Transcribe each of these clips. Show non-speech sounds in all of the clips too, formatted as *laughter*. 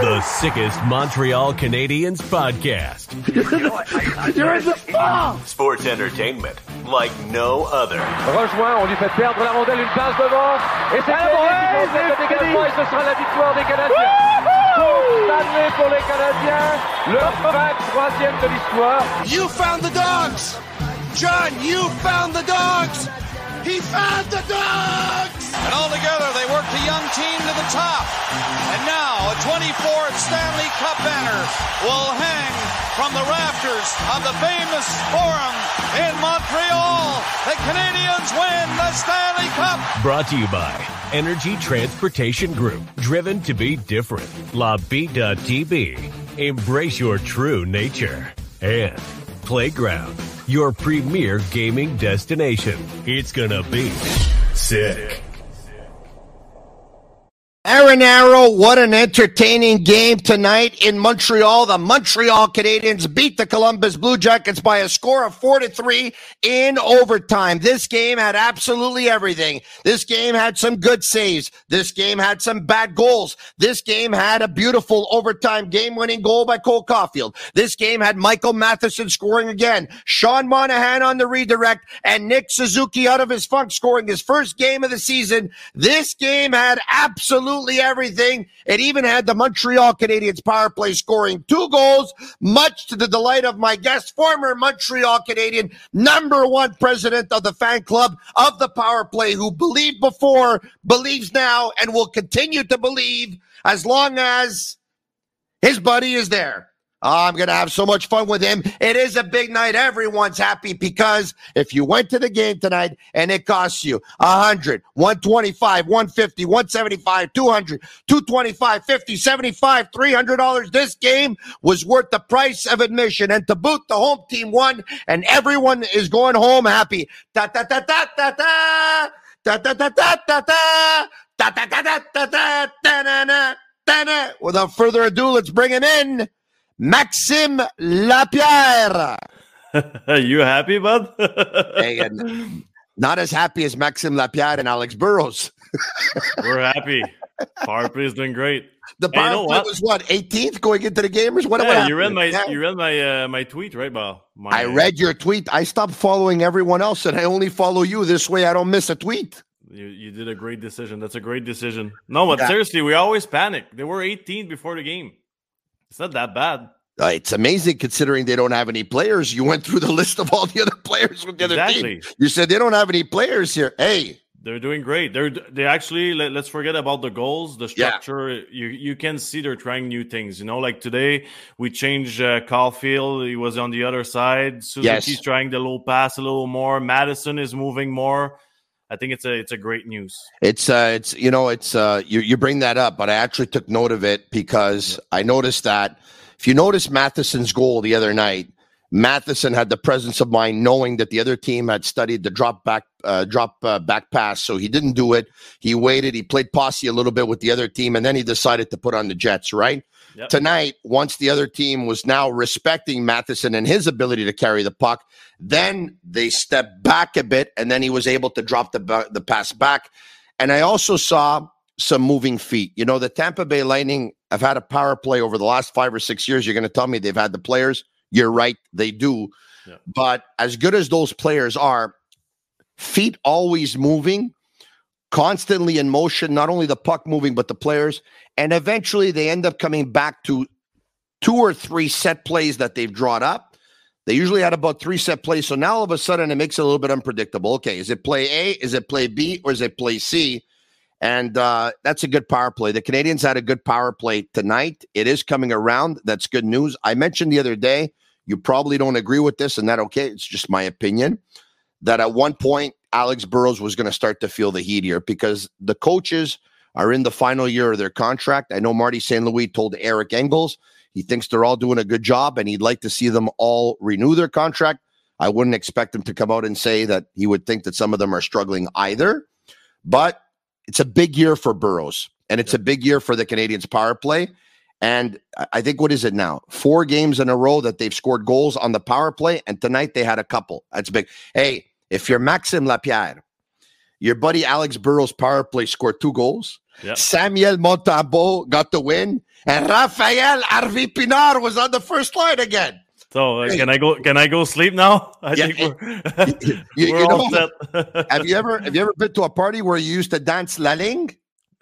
The sickest Montreal Canadiens podcast. *laughs* You're in the ball! Sports entertainment like no other. Rejoint, on lui fait perdre la rondelle, une passe devant. Et c'est Canadien qui complète le et ce sera la victoire des Canadiens. Coupe Stanley pour les Canadiens. Le 23e de l'histoire. You found the dogs! John, you found the dogs! He found the dogs! And all together, they worked the young team to the top. And now, a 24th Stanley Cup banner will hang from the rafters of the famous Forum in Montreal. The Canadians win the Stanley Cup. Brought to you by Energy Transportation Group. Driven to be different. La TV. Embrace your true nature. And Playground, your premier gaming destination. It's gonna be sick. Aaron Arrow, what an entertaining game tonight in Montreal. The Montreal Canadiens beat the Columbus Blue Jackets by a score of four to three in overtime. This game had absolutely everything. This game had some good saves. This game had some bad goals. This game had a beautiful overtime game winning goal by Cole Caufield. This game had Michael Matheson scoring again, Sean Monahan on the redirect, and Nick Suzuki out of his funk scoring his first game of the season. This game had absolutely absolutely everything. It even had the Montreal Canadiens power play scoring two goals, much to the delight of my guest, former Montreal Canadian, number one president of the fan club of the power play, who believed before, believes now, and will continue to believe as long as his buddy is there. Oh, I'm going to have so much fun with him. It is a big night. Everyone's happy because if you went to the game tonight and it costs you 100, 125, 150, 175, 200, 225, 50, 75, $300, this game was worth the price of admission. And to boot, the home team won and everyone is going home happy. Da da da da da da. Da da da da da da. Da da da da da da. Da da da da da. Without further ado, let's bring him in. Maxim Lapierre. Are *laughs* you happy, bud? hey, *laughs* not as happy as Maxim Lapierre and Alex Burrows. *laughs* We're happy. Power play has been great. The power hey, you know what? was what 18th going into the gamers. What? Yeah, you read my yeah. you read my uh, my tweet, right, Bob? My, I read your tweet. I stopped following everyone else, and I only follow you. This way, I don't miss a tweet. You you did a great decision. That's a great decision. No, but yeah. seriously, we always panic. They were 18 before the game. It's not that bad. Uh, it's amazing considering they don't have any players. You went through the *laughs* list of all the other players with the exactly. other team. You said they don't have any players here. Hey, they're doing great. They're they actually let, us forget about the goals, the structure. Yeah. You you can see they're trying new things. You know, like today we changed uh, Caufield. He was on the other side. Suzuki's yes. trying the low pass a little more. Matheson is moving more. I think it's a it's a great news. It's uh it's you know it's uh you you bring that up, but I actually took note of it because. I noticed that if you notice Matheson's goal the other night, Matheson had the presence of mind knowing that the other team had studied the drop back uh, drop uh, back pass, so he didn't do it. He waited. He played posse a little bit with the other team, and then he decided to put on the Jets. Right yep. tonight, once the other team was now respecting Matheson and his ability to carry the puck, then they stepped back a bit, and then he was able to drop the the pass back. And I also saw some moving feet. You know, the Tampa Bay Lightning have had a power play over the last five or six years. You're going to tell me they've had the players. You're right, they do. Yeah. But as good as those players are, feet always moving, constantly in motion, not only the puck moving, but the players. And eventually they end up coming back to two or three set plays that they've drawn up. They usually had about three set plays. So now all of a sudden it makes it a little bit unpredictable. Okay, is it play A? Is it play B? Or is it play C? And uh, that's a good power play. The Canadians had a good power play tonight. It is coming around. That's good news. I mentioned the other day, you probably don't agree with this, and that okay. It's just my opinion. That at one point, Alex Burrows was going to start to feel the heat here because the coaches are in the final year of their contract. I know Marty St. Louis told Eric Engels he thinks they're all doing a good job and he'd like to see them all renew their contract. I wouldn't expect him to come out and say that he would think that some of them are struggling either. But it's a big year for Burrows and it's a big year for the Canadiens power play. And I think what is it now? Four games in a row that they've scored goals on the power play, and tonight they had a couple. That's big. Hey, if you're Maxim Lapierre, your buddy Alex Burrows power play scored two goals. Yep. Samuel Montembeault got the win, and Raphael Harvey Pinard was on the first line again. So uh, can I go? Can I go sleep now? *laughs* I yeah, think we're, *laughs* you, *laughs* we're you know, have you ever have you ever been to a party where you used to dance la ligne?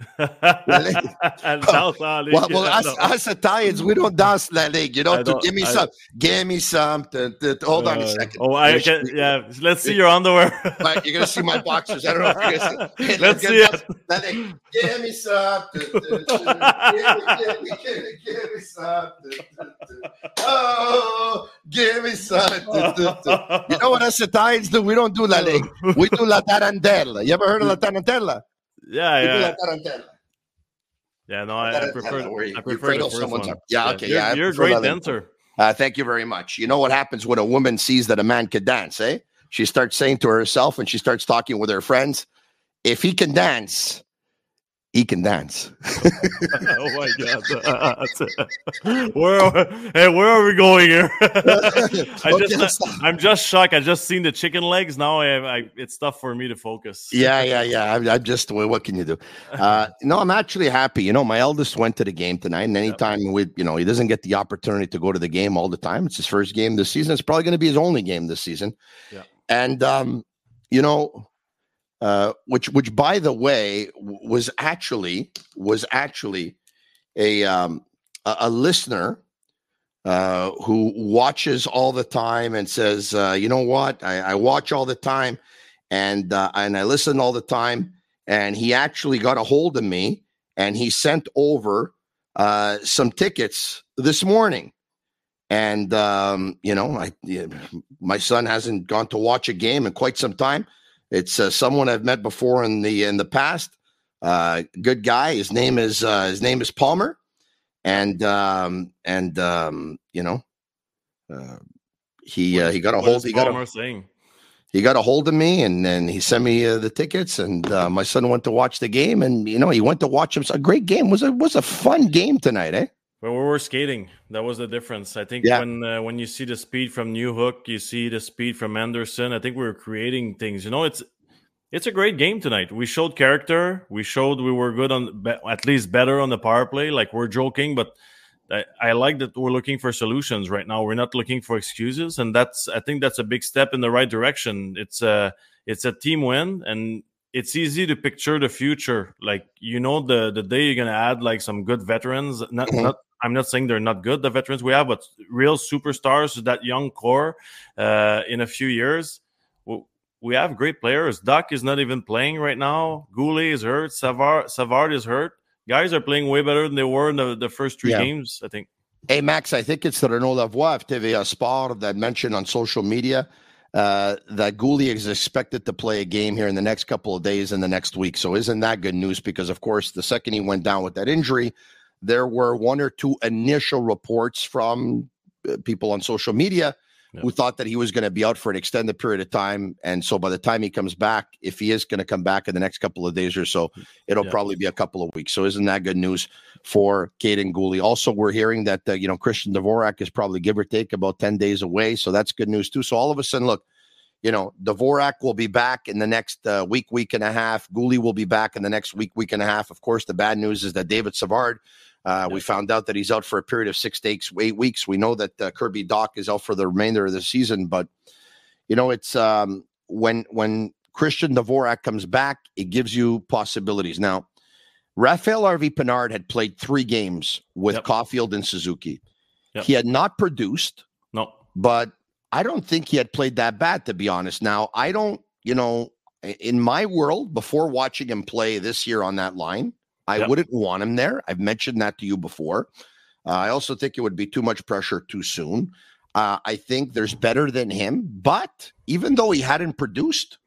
*laughs* well, well us, us, Italians, we don't dance la ligne. You know, to give me I, some, give me some. To, to, hold uh, on a uh, second. Oh, I can, yeah. Let's see your underwear. you're gonna see my boxers. I don't know if you're gonna see. *laughs* Let's see it. Give me some. Give me, give me, give me some. Oh, give me some. You know what us Italians do? We don't do la ligne. We do la tarantella. You ever heard of la tarantella? Yeah, yeah. Yeah, no, I, I prefer. I prefer the first one. Yeah, okay, you're, yeah. You're a great dancer. Uh, thank you very much. You know what happens when a woman sees that a man can dance, eh? She starts saying to herself and she starts talking with her friends, if he can dance, he can dance. *laughs* oh my god! *laughs* where, hey, where are we going here? *laughs* I okay, just, I'm just shocked. I just seen the chicken legs. Now I, I it's tough for me to focus. Yeah, yeah, yeah. I'm, I'm just. What can you do? Uh, no, I'm actually happy. You know, my eldest went to the game tonight, and anytime yep. we, you know, he doesn't get the opportunity to go to the game all the time. It's his first game this season. It's probably going to be his only game this season. Yeah. And um, you know, uh, which which by the way was actually was actually a um, a, a listener uh, who watches all the time and says, uh, you know what, I, I, watch all the time and uh, and I listen all the time. And he actually got a hold of me and he sent over uh, some tickets this morning. And um, you know, I my son hasn't gone to watch a game in quite some time. It's uh, someone I've met before in the in the past. Uh, good guy. His name is uh, his name is Palmer, and um, and um, you know, uh, he uh, he got a hold. He got a, saying? He got a hold of me, and then he sent me uh, the tickets, and uh, my son went to watch the game, and you know, he went to watch him. A great game it was a was a fun game tonight, eh? But we were skating. That was the difference. I think yeah. when uh, when you see the speed from Newhook, you see the speed from Anderson. I think we were creating things. You know, it's it's a great game tonight. We showed character. We showed we were good on at least better on the power play. Like we're joking, but I, I like that we're looking for solutions right now. We're not looking for excuses, and that's I think that's a big step in the right direction. It's a it's a team win, and it's easy to picture the future. Like you know, the the day you're gonna add like some good veterans, not mm-hmm. not I'm not saying they're not good, the veterans we have, but real superstars, that young core uh, in a few years. We have great players. Dach is not even playing right now. Guhle is hurt. Savard, Savard is hurt. Guys are playing way better than they were in the, the first three yeah. games, I think. Hey, Max, I think it's the Renaud Lavoie of TVA Sport that mentioned on social media uh, that Guhle is expected to play a game here in the next couple of days in the next week. So isn't that good news? Because, of course, the second he went down with that injury, there were one or two initial reports from uh, people on social media yeah. who thought that he was going to be out for an extended period of time. And so by the time he comes back, if he is going to come back in the next couple of days or so, it'll yeah. probably be a couple of weeks. So isn't that good news for Kaiden Guhle? Also, we're hearing that, uh, you know, Christian Dvorak is probably give or take about 10 days away. So that's good news too. So all of a sudden, look, you know, Dvorak will be back in the next uh, week, week and a half. Guhle will be back in the next week, week and a half. Of course, the bad news is that David Savard, uh, we found out that he's out for a period of six to eight, weeks. We know that uh, Kirby Dach is out for the remainder of the season, but you know, it's um, when when Christian Dvorak comes back, it gives you possibilities. Now, Raphael Harvey Pinard had played three games with yep. Caufield and Suzuki. Yep. He had not produced. No. But I don't think he had played that bad, to be honest. Now, I don't, you know, in my world, before watching him play this year on that line, I yep. wouldn't want him there. I've mentioned that to you before. Uh, I also think it would be too much pressure too soon. Uh, I think there's better than him, but even though he hadn't produced,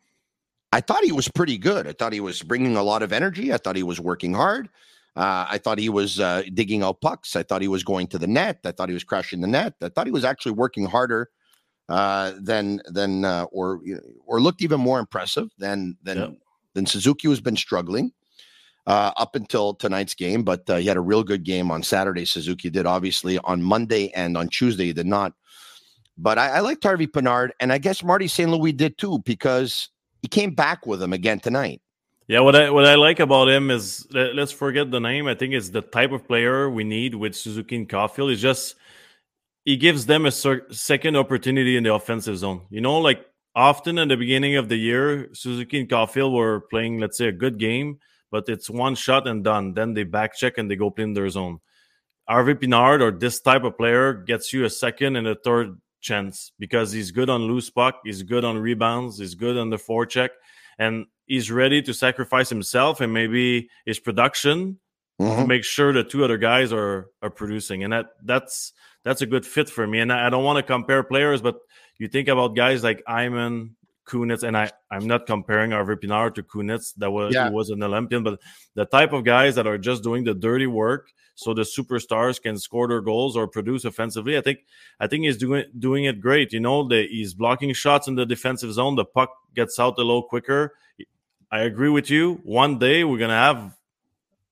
I thought he was pretty good. I thought he was bringing a lot of energy. I thought he was working hard. Uh, I thought he was uh, digging out pucks. I thought he was going to the net. I thought he was crashing the net. I thought he was actually working harder uh, than than uh, or or looked even more impressive than than yeah. than Suzuki, who's been struggling uh, up until tonight's game. But uh, he had a real good game on Saturday. Suzuki did obviously on Monday and on Tuesday he did not. But I, I liked Harvey Pinard, and I guess Marty St. Louis did too because he came back with him again tonight. Yeah, what I what I like about him is let's forget the name. I think it's the type of player we need with Suzuki and Caufield. It's just he gives them a second opportunity in the offensive zone. You know, like often in the beginning of the year, Suzuki and Caufield were playing, let's say, a good game, but it's one shot and done. Then they back check and they go play in their zone. Harvey Pinard or this type of player gets you a second and a third chance because he's good on loose puck, he's good on rebounds, he's good on the forecheck, and he's ready to sacrifice himself and maybe his production mm-hmm. to make sure the two other guys are are producing. And that that's that's a good fit for me. And I, I don't want to compare players, but you think about guys like Hyman, Kunitz, and I, I'm not comparing Harvey Pinard to Kunitz, that was yeah. was an Olympian, but the type of guys that are just doing the dirty work so the superstars can score their goals or produce offensively. I think I think he's doing doing it great. You know, the, he's blocking shots in the defensive zone. The puck gets out a little quicker. I agree with you. One day we're gonna have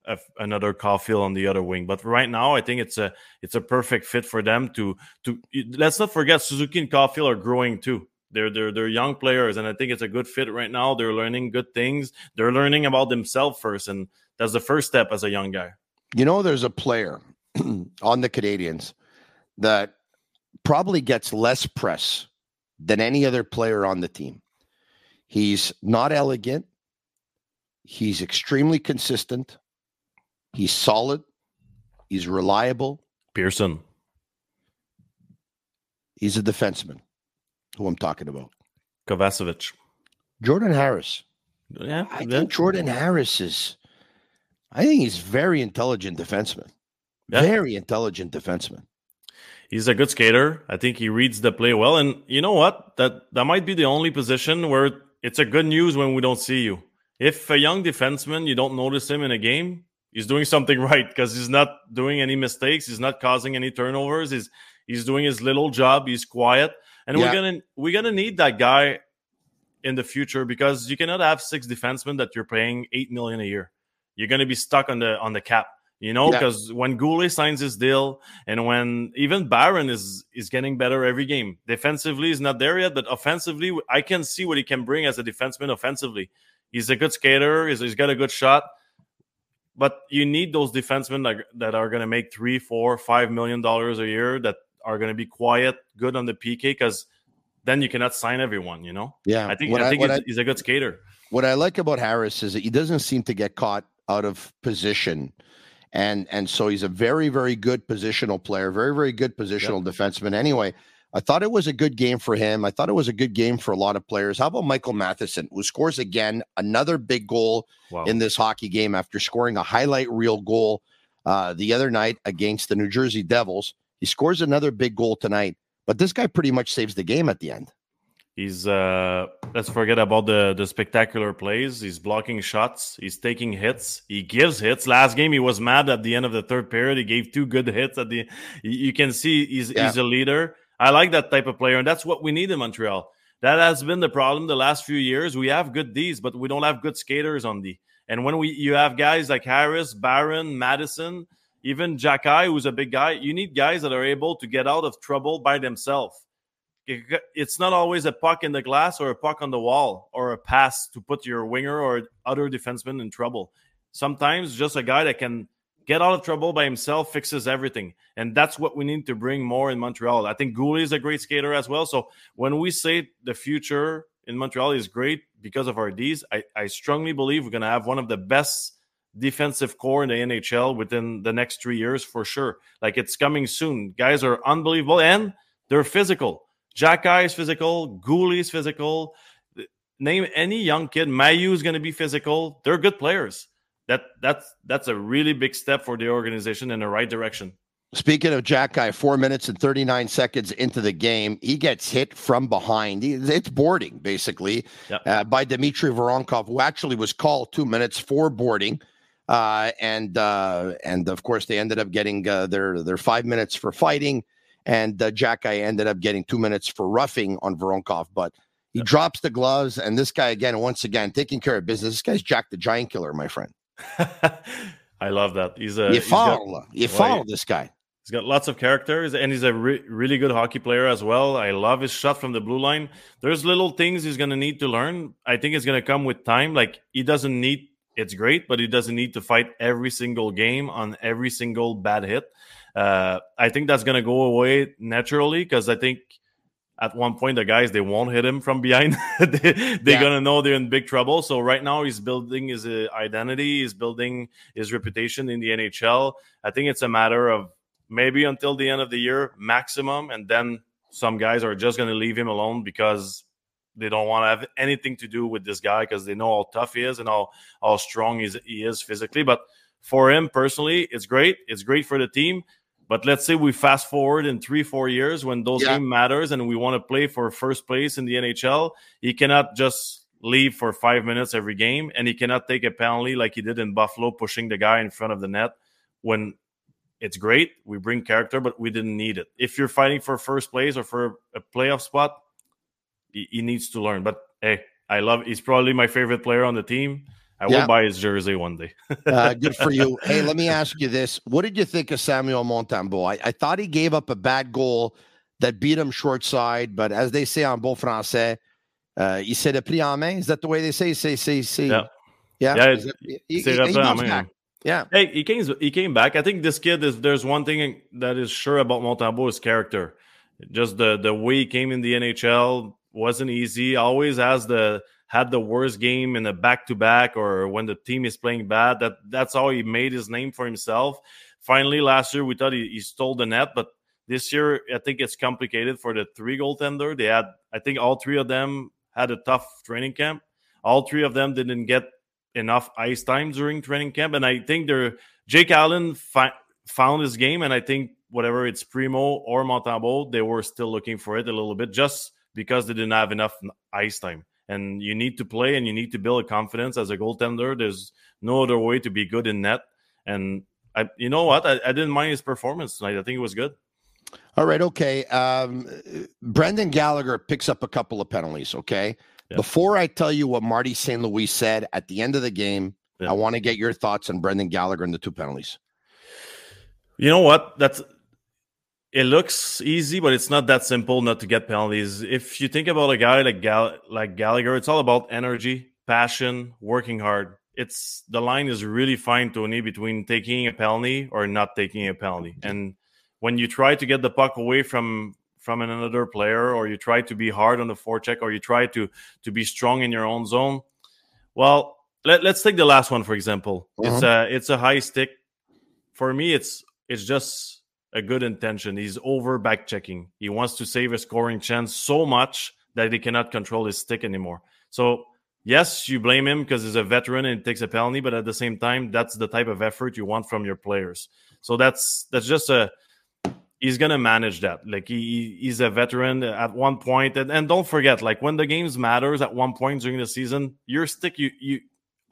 a, another Caufield on the other wing, but right now I think it's a it's a perfect fit for them to to. Let's not forget Suzuki and Caufield are growing too. They're they're they're young players, and I think it's a good fit right now. They're learning good things. They're learning about themselves first, and that's the first step as a young guy. You know, there's a player *clears throat* on the Canadiens that probably gets less press than any other player on the team. He's not elegant. He's extremely consistent. He's solid. He's reliable. Pearson. He's a defenseman who I'm talking about. Kovacevic. Jordan Harris. Yeah. I yeah. think Jordan Harris is I think he's very intelligent defenseman. Yeah. Very intelligent defenseman. He's a good skater. I think he reads the play well. And you know what? That that might be the only position where it's a good news when we don't see you. If a young defenseman, you don't notice him in a game, he's doing something *laughs* right because he's not doing any mistakes. He's not causing any turnovers. He's he's doing his little job. He's quiet, and yeah. we're gonna we're gonna need that guy in the future because you cannot have six defensemen that you're paying eight million a year. You're gonna be stuck on the on the cap. You know, because yeah. when Guhle signs his deal, and when even Barron is is getting better every game, defensively he's not there yet, but offensively, I can see what he can bring as a defenseman. Offensively, he's a good skater. he's, he's got a good shot but you need those defensemen that, that are going to make three, four, five million dollars a year that are going to be quiet, good on the PK, because then you cannot sign everyone. You know. Yeah, I think I, I think he's, I, he's, a good skater. What I like about Harris is that he doesn't seem to get caught out of position. And and so he's a very very good positional player, very very good positional yep. defenseman. Anyway, I thought it was a good game for him. I thought it was a good game for a lot of players. How about Michael Matheson, who scores again another big goal wow. in this hockey game after scoring a highlight reel goal uh, the other night against the New Jersey Devils? He scores another big goal tonight, but this guy pretty much saves the game at the end. He's uh let's forget about the the spectacular plays. He's blocking shots, he's taking hits, he gives hits. Last game he was mad at the end of the third period. He gave two good hits at the you can see he's yeah. he's a leader. I like that type of player, and that's what we need in Montreal. That has been the problem the last few years. We have good D's, but we don't have good skaters on D. And when we you have guys like Harris, Barron, Matheson, even Xhekaj, who's a big guy, you need guys that are able to get out of trouble by themselves. it's not always a puck in the glass or a puck on the wall or a pass to put your winger or other defenseman in trouble. Sometimes just a guy that can get out of trouble by himself fixes everything. And that's what we need to bring more in Montreal. I think Guhle is a great skater as well. So when we say the future in Montreal is great because of our D's, I, I strongly believe we're going to have one of the best defensive core in the NHL within the next three years for sure. Like it's coming soon. Guys are unbelievable and they're physical. Xhekaj is physical. Guhle is physical. Name any young kid. Mailloux is going to be physical. They're good players. That that's that's a really big step for the organization in the right direction. Speaking of Xhekaj, four minutes and 39 seconds into the game, he gets hit from behind. It's boarding, basically, yep. uh, by Dmitry Voronkov, who actually was called two minutes for boarding. Uh, and uh, and of course, they ended up getting uh, their their five minutes for fighting, and uh, Xhekaj ended up getting two minutes for roughing on Voronkov. But he yep. drops the gloves, and this guy again, once again, taking care of business. This guy's Jack the Giant Killer, my friend. *laughs* I love that. He's a you follow, you follow this guy. He's got lots of characters, and he's a re- really good hockey player as well. I love his shot from the blue line. There's little things he's going to need to learn. I think it's going to come with time. Like he doesn't need. It's great, but he doesn't need to fight every single game on every single bad hit. Uh, I think that's going to go away naturally because I think at one point the guys they won't hit him from behind *laughs* they, are yeah. gonna know they're in big trouble so right now he's building his uh, identity he's building his reputation in the nhl i think it's a matter of maybe until the end of the year maximum and then some guys are just gonna leave him alone because they don't want to have anything to do with this guy because they know how tough he is and how, how strong he is physically but for him personally it's great it's great for the team but let's say we fast forward in three, four years when those yeah. game matters and we want to play for first place in the NHL, he cannot just leave for five minutes every game, and he cannot take a penalty like he did in Buffalo, pushing the guy in front of the net when it's great. We bring character, but we didn't need it. If you're fighting for first place or for a playoff spot, he, he needs to learn. But hey, I love. He's probably my favorite player on the team. I yeah. will buy his jersey one day. uh, *laughs* good for you. Hey, let me ask you this: What did you think of Samuel Montembeault? I, I, thought he gave up a bad goal that beat him short side, but as they say on Beau français, uh, il s'est pris en main. Is that the way they say? Say, say, say. Yeah, yeah. yeah that, he, he, he back. Yeah. Hey, he came. He came back. I think this kid is. There's one thing that is sure about Montembeault: his character. Just the the way he came in the NHL wasn't easy. Always has the had the worst game in a back to back or when the team is playing bad. That that's how he made his name for himself. Finally, last year we thought he, he stole the net, but this year I think it's complicated for the three goaltender. They had I think all three of them had a tough training camp. All three of them didn't get enough ice time during training camp, and I think they're Jake Allen fi- found his game, and I think whatever it's Primeau or Montembeault, they were still looking for it a little bit just because they didn't have enough ice time and you need to play and you need to build a confidence as a goaltender. There's no other way to be good in net. And I, you know what? I, I didn't mind his performance tonight. I think it was good. All right. Okay. Um, Brendan Gallagher picks up a couple of penalties. Okay. Yeah. Before I tell you what Marty St. Louis said at the end of the game, yeah. I want to get your thoughts on Brendan Gallagher and the two penalties. You know what? That's it looks easy, but it's not that simple not to get penalties. If you think about a guy like Gal- like Gallagher, it's all about energy, passion, working hard. It's the line is really fine, Tony, between taking a penalty or not taking a penalty. And when you try to get the puck away from from another player, or you try to be hard on the forecheck, or you try to to be strong in your own zone, well, let, us take the last one for example. Uh-huh. It's a it's a high stick. For me, it's it's just a good intention. He's over back checking. He wants to save a scoring chance so much that he cannot control his stick anymore. So, yes, you blame him because he's a veteran and it takes a penalty, but at the same time, that's the type of effort you want from your players. So that's that's just a he's gonna manage that. Like he he's a veteran at one point, and, and don't forget, like when the games matters at one point during the season, your stick you you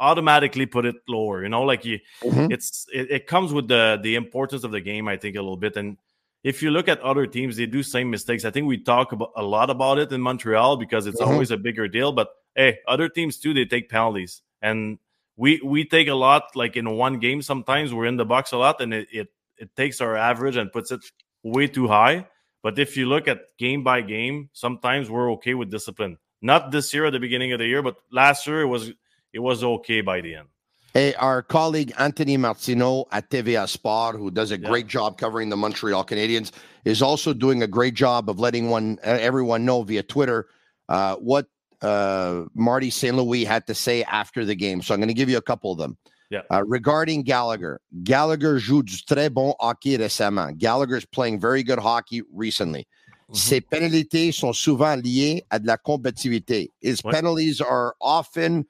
automatically put it lower. You know, like you, mm-hmm. it's it, it, comes with the the importance of the game. I think a little bit. And if you look at other teams, they do same mistakes. I think we talk about a lot about it in Montreal because it's mm-hmm. always a bigger deal. But hey, other teams too, they take penalties, and we we take a lot. Like in one game, sometimes we're in the box a lot, and it it, it takes our average and puts it way too high. But if you look at game by game, sometimes we're okay with discipline. Not this year at the beginning of the year, but last year it was it was okay by the end. Hey, our colleague Anthony Martineau at TVA Sport, who does a great job covering the Montreal Canadiens, is also doing a great job of letting one everyone know via Twitter uh, what uh, Marty St. Louis had to say after the game. So I'm going to give you a couple of them. Yeah. Uh, regarding Gallagher, Gallagher joue du très bon hockey récemment. Gallagher's playing very good hockey recently. Mm-hmm. Ses pénalités sont souvent liées à de la combativité. His penalties are often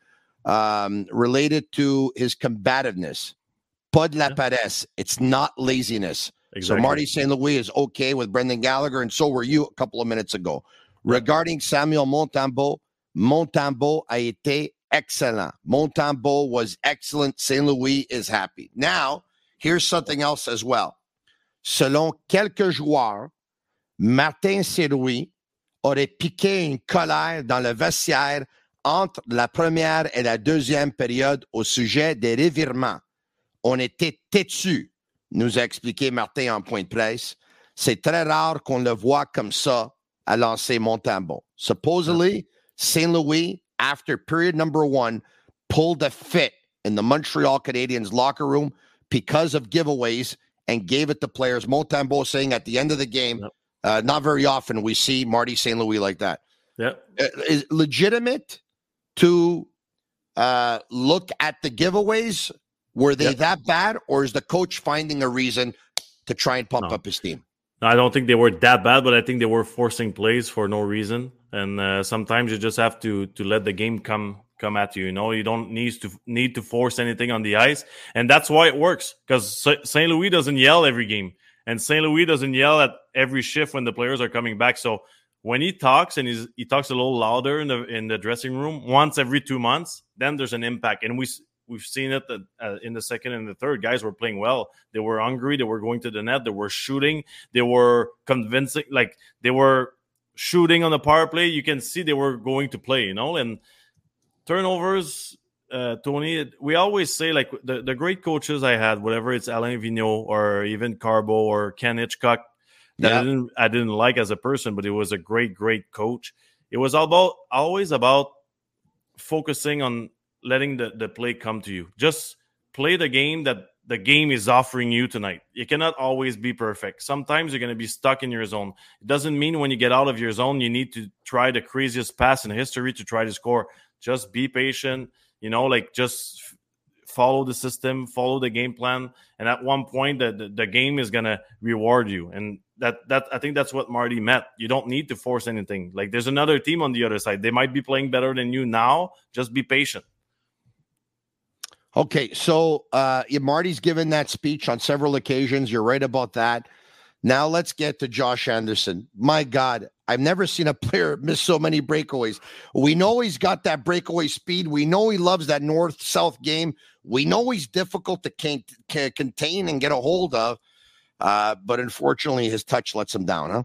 um, related to his combativeness. Pas de la paresse. It's not laziness. Exactly. So Marty St. Louis is okay with Brendan Gallagher, and so were you a couple of minutes ago. Regarding Samuel Montembeault, Montembeault a été excellent. Montembeault was excellent. St. Louis is happy. Now, here's something else as well. Selon quelques joueurs, Martin St. Louis aurait piqué une colère dans le vestiaire entre la première et la deuxième période au sujet des revirements. On était têtus, nous a expliqué Martin en point de presse. C'est très rare qu'on le voit comme ça à lancer Montembeault. Supposedly, St. Louis, after period number one, pulled a fit in the Montreal Canadiens locker room because of giveaways and gave it to players. Montembeault saying at the end of the game, yep. uh, not very often we see Marty St. Louis like that. Yeah. Uh, legitimate? To uh, look at the giveaways? Were they yep. that bad, or is the coach finding a reason to try and pump no. up his team? I don't think they were that bad, but I think they were forcing plays for no reason. And uh, sometimes you just have to to let the game come come at you. You know, you don't need to need to force anything on the ice, and that's why it works. Because St. Louis doesn't yell every game, and St. Louis doesn't yell at every shift when the players are coming back. So when he talks and he talks a little louder in the in the dressing room once every two months, then there's an impact. And we we've seen it uh, in the second and the third. Guys were playing well. They were hungry. They were going to the net. They were shooting. They were convincing. Like they were shooting on the power play. You can see they were going to play. You know, and turnovers. Uh, Tony, we always say like the, the great coaches I had, whatever it's Alain Vigneault or even Carbo or Ken Hitchcock, that yeah. I didn't I didn't like as a person, but it was a great, great coach. It was about always about focusing on letting the, the play come to you. Just play the game that the game is offering you tonight. You cannot always be perfect. Sometimes you're going to be stuck in your zone. It doesn't mean when you get out of your zone, you need to try the craziest pass in history to try to score. Just be patient, you know, like just follow the system, follow the game plan, and at one point the, the, the game is gonna reward you. And that that I think that's what Marty meant. You don't need to force anything. Like there's another team on the other side. They might be playing better than you now. Just be patient. Okay, so uh, Marty's given that speech on several occasions. You're right about that. Now let's get to Josh Anderson. My God, I've never seen a *laughs* player miss so many breakaways. We know he's got that breakaway speed. We know he loves that north south game. We know he's difficult to can, can contain and get a hold of. Uh, but unfortunately, his touch lets him down, huh?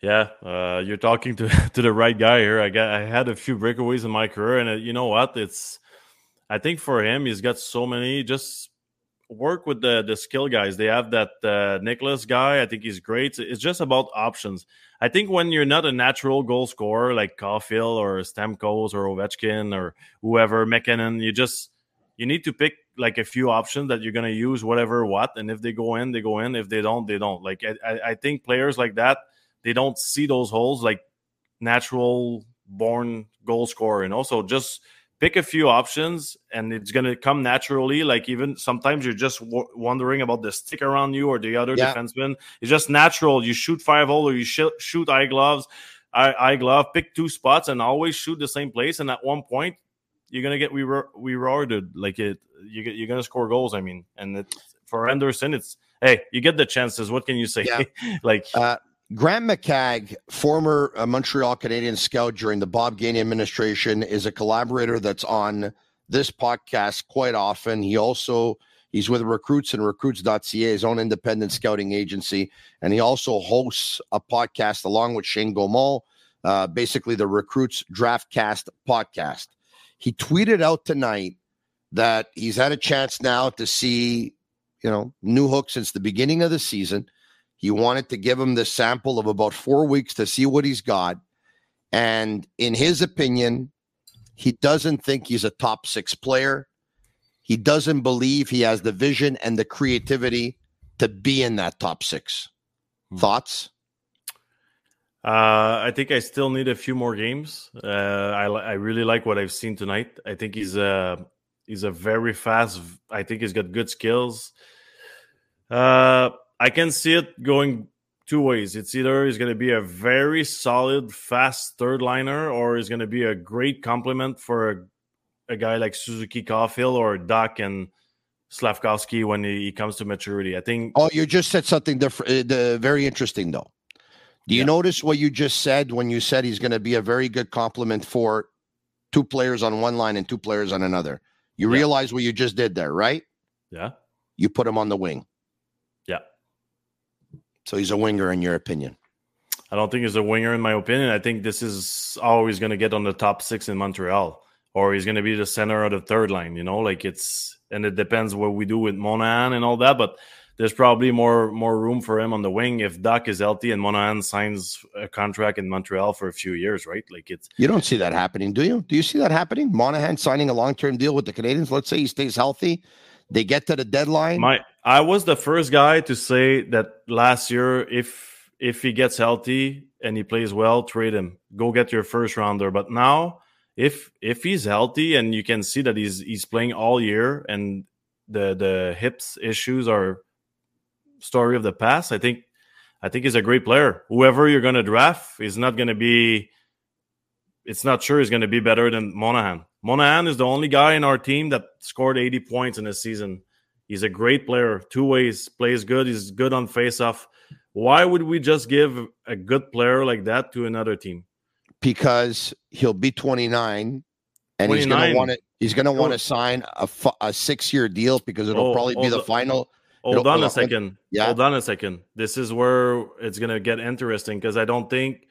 Yeah, uh, you're talking to *laughs* to the right guy here. I got I had a few breakaways in my career, and uh, you know what? It's I think for him, he's got so many. Just work with the the skill guys. They have that uh, Nicholas guy. I think he's great. It's just about options. I think when you're not a natural goal scorer like Caufield or Stamkos or Ovechkin or whoever MacKinnon, you just you need to pick like a few options that you're gonna use, whatever what. And if they go in, they go in. If they don't, they don't. Like I, I think players like that, they don't see those holes like natural born goal scorer. And also just pick a few options and it's going to come naturally like even sometimes you're just w- wondering about the stick around you or the other yeah. defenseman it's just natural you shoot five hole or you sh- shoot eye gloves eye, eye glove pick two spots and always shoot the same place and at one point you're going to get rewarded like it you get, you're going to score goals i mean and it, for anderson it's hey you get the chances what can you say yeah. *laughs* like uh, Grant McCagg, former uh, Montreal Canadian scout during the Bob Gainey administration, is a collaborator that's on this podcast quite often. He also he's with Recruits and Recruits.ca, his own independent scouting agency, and he also hosts a podcast along with Shane Gaumont, uh, basically the Recruits Draftcast podcast. He tweeted out tonight that he's had a chance now to see, you know, Newhook since the beginning of the season He wanted to give him the sample of about four weeks to see what he's got. And in his opinion, he doesn't think he's a top six player. He doesn't believe he has the vision and the creativity to be in that top six. Hmm. Thoughts? Uh, I think I still need a few more games. Uh, I I really like what I've seen tonight. I think he's a he's a very fast. I think he's got good skills. Uh, I can see it going two ways. It's either he's going to be a very solid, fast third liner, or he's going to be a great complement for a, a guy like Suzuki Caufield or Dach and Slafkovsky when he, comes to maturity. I think. Oh, you just said something different. Uh, very interesting, though. Do you yeah. notice what you just said when you said he's going to be a very good complement for two players on one line and two players on another? You yeah. realize what you just did there, right? Yeah. You put him on the wing. Yeah. So he's a winger, in your opinion. I don't think he's a winger, in my opinion. I think this is always going to get on the top six in Montreal, or he's going to be the center of the third line. You know, like it's, and it depends what we do with Monahan and all that. But there's probably more more room for him on the wing if Dach is healthy and Monahan signs a contract in Montreal for a few years, right? Like it's you don't see that happening, do you? Do you see that happening? Monahan signing a long term deal with the Canadians. Let's say he stays healthy, they get to the deadline. My I was the first guy to say that last year if if he gets healthy and he plays well, trade him. Go get your first rounder. But now if if he's healthy and you can see that he's he's playing all year and the the hips issues are story of the past. I think I think he's a great player. Whoever you're going to draft is not going to be. It's not sure he's going to be better than Monahan. Monahan is the only guy in our team that scored 80 points in a season. He's a great player, two ways, plays good. He's good on faceoff. Why would we just give a good player like that to another team? Because he'll be 29 and 29. he's going to want to oh. he's going to want to sign a, a six year deal because it'll oh, probably be oh, the, the final Hold on a second. Yeah. Hold on a second. This is where it's going to get interesting because I don't think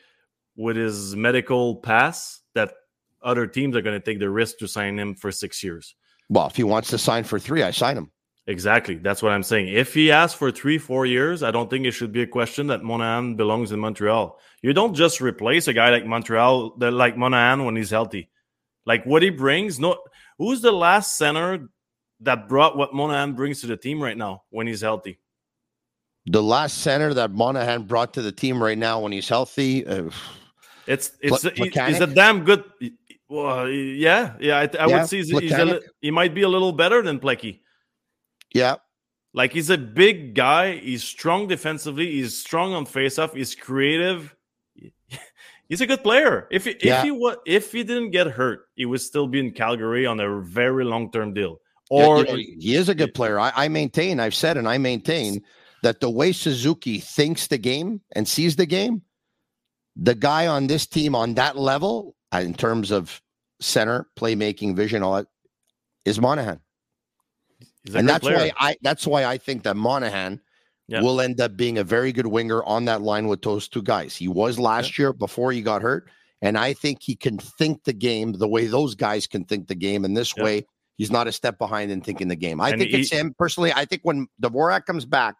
with his medical pass that other teams are going to take the risk to sign him for six years. Well, if he wants to sign for three, I sign him. Exactly. That's what I'm saying. If he asks for three, four years, I don't think it should be a question that Monahan belongs in Montreal. You don't just replace a guy like Montreal, like Monahan when he's healthy. Like what he brings. No, who's the last center that brought what Monahan brings to the team right now when he's healthy? The last center that Monahan brought to the team right now when he's healthy. Uh, it's it's a, he's a damn good. Well, yeah, yeah. I, I yeah, would say he's, he's a, he might be a little better than Plecky. Yeah, like he's a big guy. He's strong defensively. He's strong on faceoff. He's creative. *laughs* He's a good player. If if yeah. he if he didn't get hurt, he would still be in Calgary on a very long term deal. Or you know, he is a good player. I, I maintain, I've said, and I maintain that the way Suzuki thinks the game and sees the game, the guy on this team on that level, uh, in terms of center playmaking vision, all that, is Monahan. And that's player. why I that's why I think that Monahan yeah. will end up being a very good winger on that line with those two guys. He was last yeah. year before he got hurt, and I think he can think the game the way those guys can think the game. And this yeah. way, He's not a step behind in thinking the game. I and think he, it's him personally. I think when Dvorak comes back,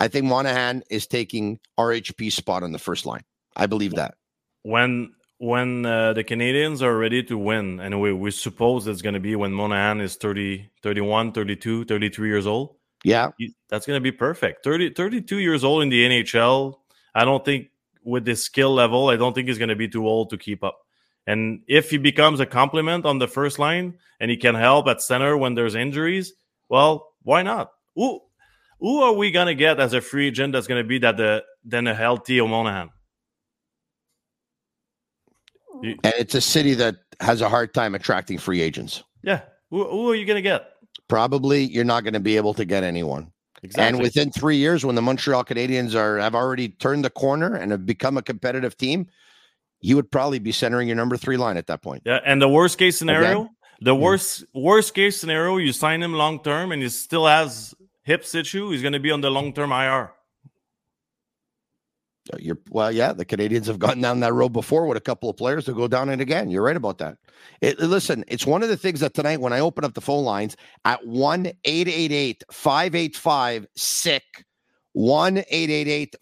I think Monahan is taking RHP spot on the first line. I believe that. When when uh, the Canadians are ready to win, and we, we suppose it's going to be when Monahan is 30, 31, 32, 33 years old. Yeah. That's going to be perfect. 30, 32 years old in the NHL. I don't think with this skill level, I don't think he's going to be too old to keep up. And if he becomes a complement on the first line and he can help at center when there's injuries, well, why not? Who who are we gonna get as a free agent that's gonna be that uh, the then a healthy Monahan? And it's a city that has a hard time attracting free agents. Yeah. Who, who are you gonna get? Probably you're not going to be able to get anyone. Exactly. And within three years, when the Montreal Canadiens are have already turned the corner and have become a competitive team, you would probably be centering your number three line at that point. Yeah, and the worst case scenario, Again? the worst worst case scenario, you sign him long term and he still has hip issue. He's going to be on the long term IR. Uh, you're, well, yeah, the Canadians have gone down that road before with a couple of players to go down it again. You're right about that. It, listen, it's one of the things that tonight, when I open up the phone lines at 1 888 585 SICK, 1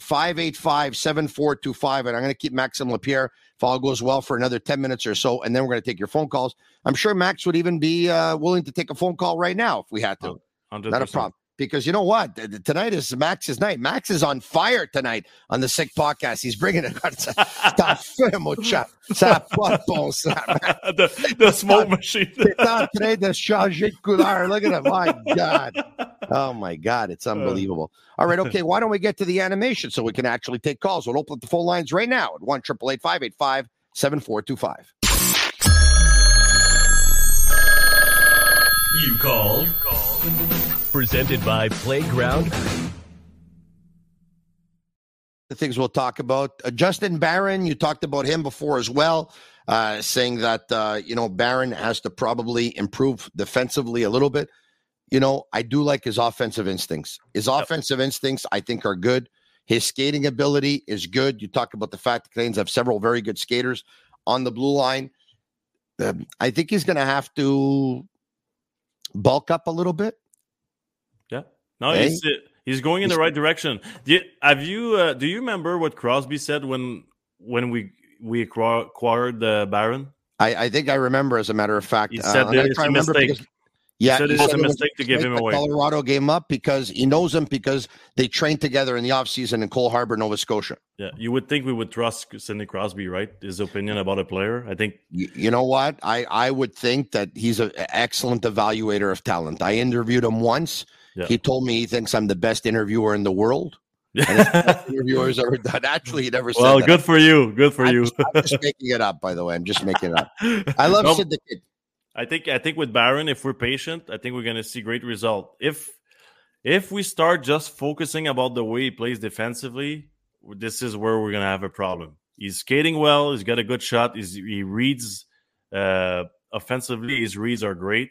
585 7425. And I'm going to keep Maxim Lapierre if all goes well for another 10 minutes or so. And then we're going to take your phone calls. I'm sure Max would even be uh, willing to take a phone call right now if we had to. 100%. Not a problem because you know what? Tonight is Max's night. Max is on fire tonight on the Sick Podcast. He's bringing it. T'as fait, mon chat. Ça pas de bon sens. the, the smoke machine. C'est en train de changer de couleur. Look at it. My God. Oh, my God. It's uh. unbelievable. All right. Okay. Why don't we get to the animation so we can actually take calls? We'll open up the phone lines right now at 1 585 7425. You called. You called presented by Playground. The things we'll talk about. Uh, Justin Barron, you talked about him before as well, uh, saying that, uh, you know, Barron has to probably improve defensively a little bit. You know, I do like his offensive instincts. His yep. offensive instincts, I think, are good. His skating ability is good. You talk about the fact the Canadians have several very good skaters on the blue line. Um, I think he's going to have to bulk up a little bit. No, hey? he's he's going in the right direction. You, have you uh, do you remember what Crosby said when when we we acquired the Barron? I, I think I remember. As a matter of fact, he uh, said uh, it's a mistake. Because, yeah, he said it was a mistake to give him away. Colorado game up because he knows him because they trained together in the offseason in Cole Harbour, Nova Scotia. Yeah, you would think we would trust Sidney Crosby, right? His opinion about a player. I think. You, you know what? I I would think that he's an excellent evaluator of talent. I interviewed him once yeah. He told me he thinks I'm the best interviewer in the world. *laughs* interviewers ever done. Actually, he never said. Well, that. good for you. Good for I'm you. Just, I'm just making it up, by the way. I'm just making it up. I *laughs* love no, Sid the Kid. I think I think with Barron, if we're patient, I think we're going to see great result. If if we start just focusing about the way he plays defensively, this is where we're going to have a problem. He's skating well. He's got a good shot. He's, he reads uh, offensively. His reads are great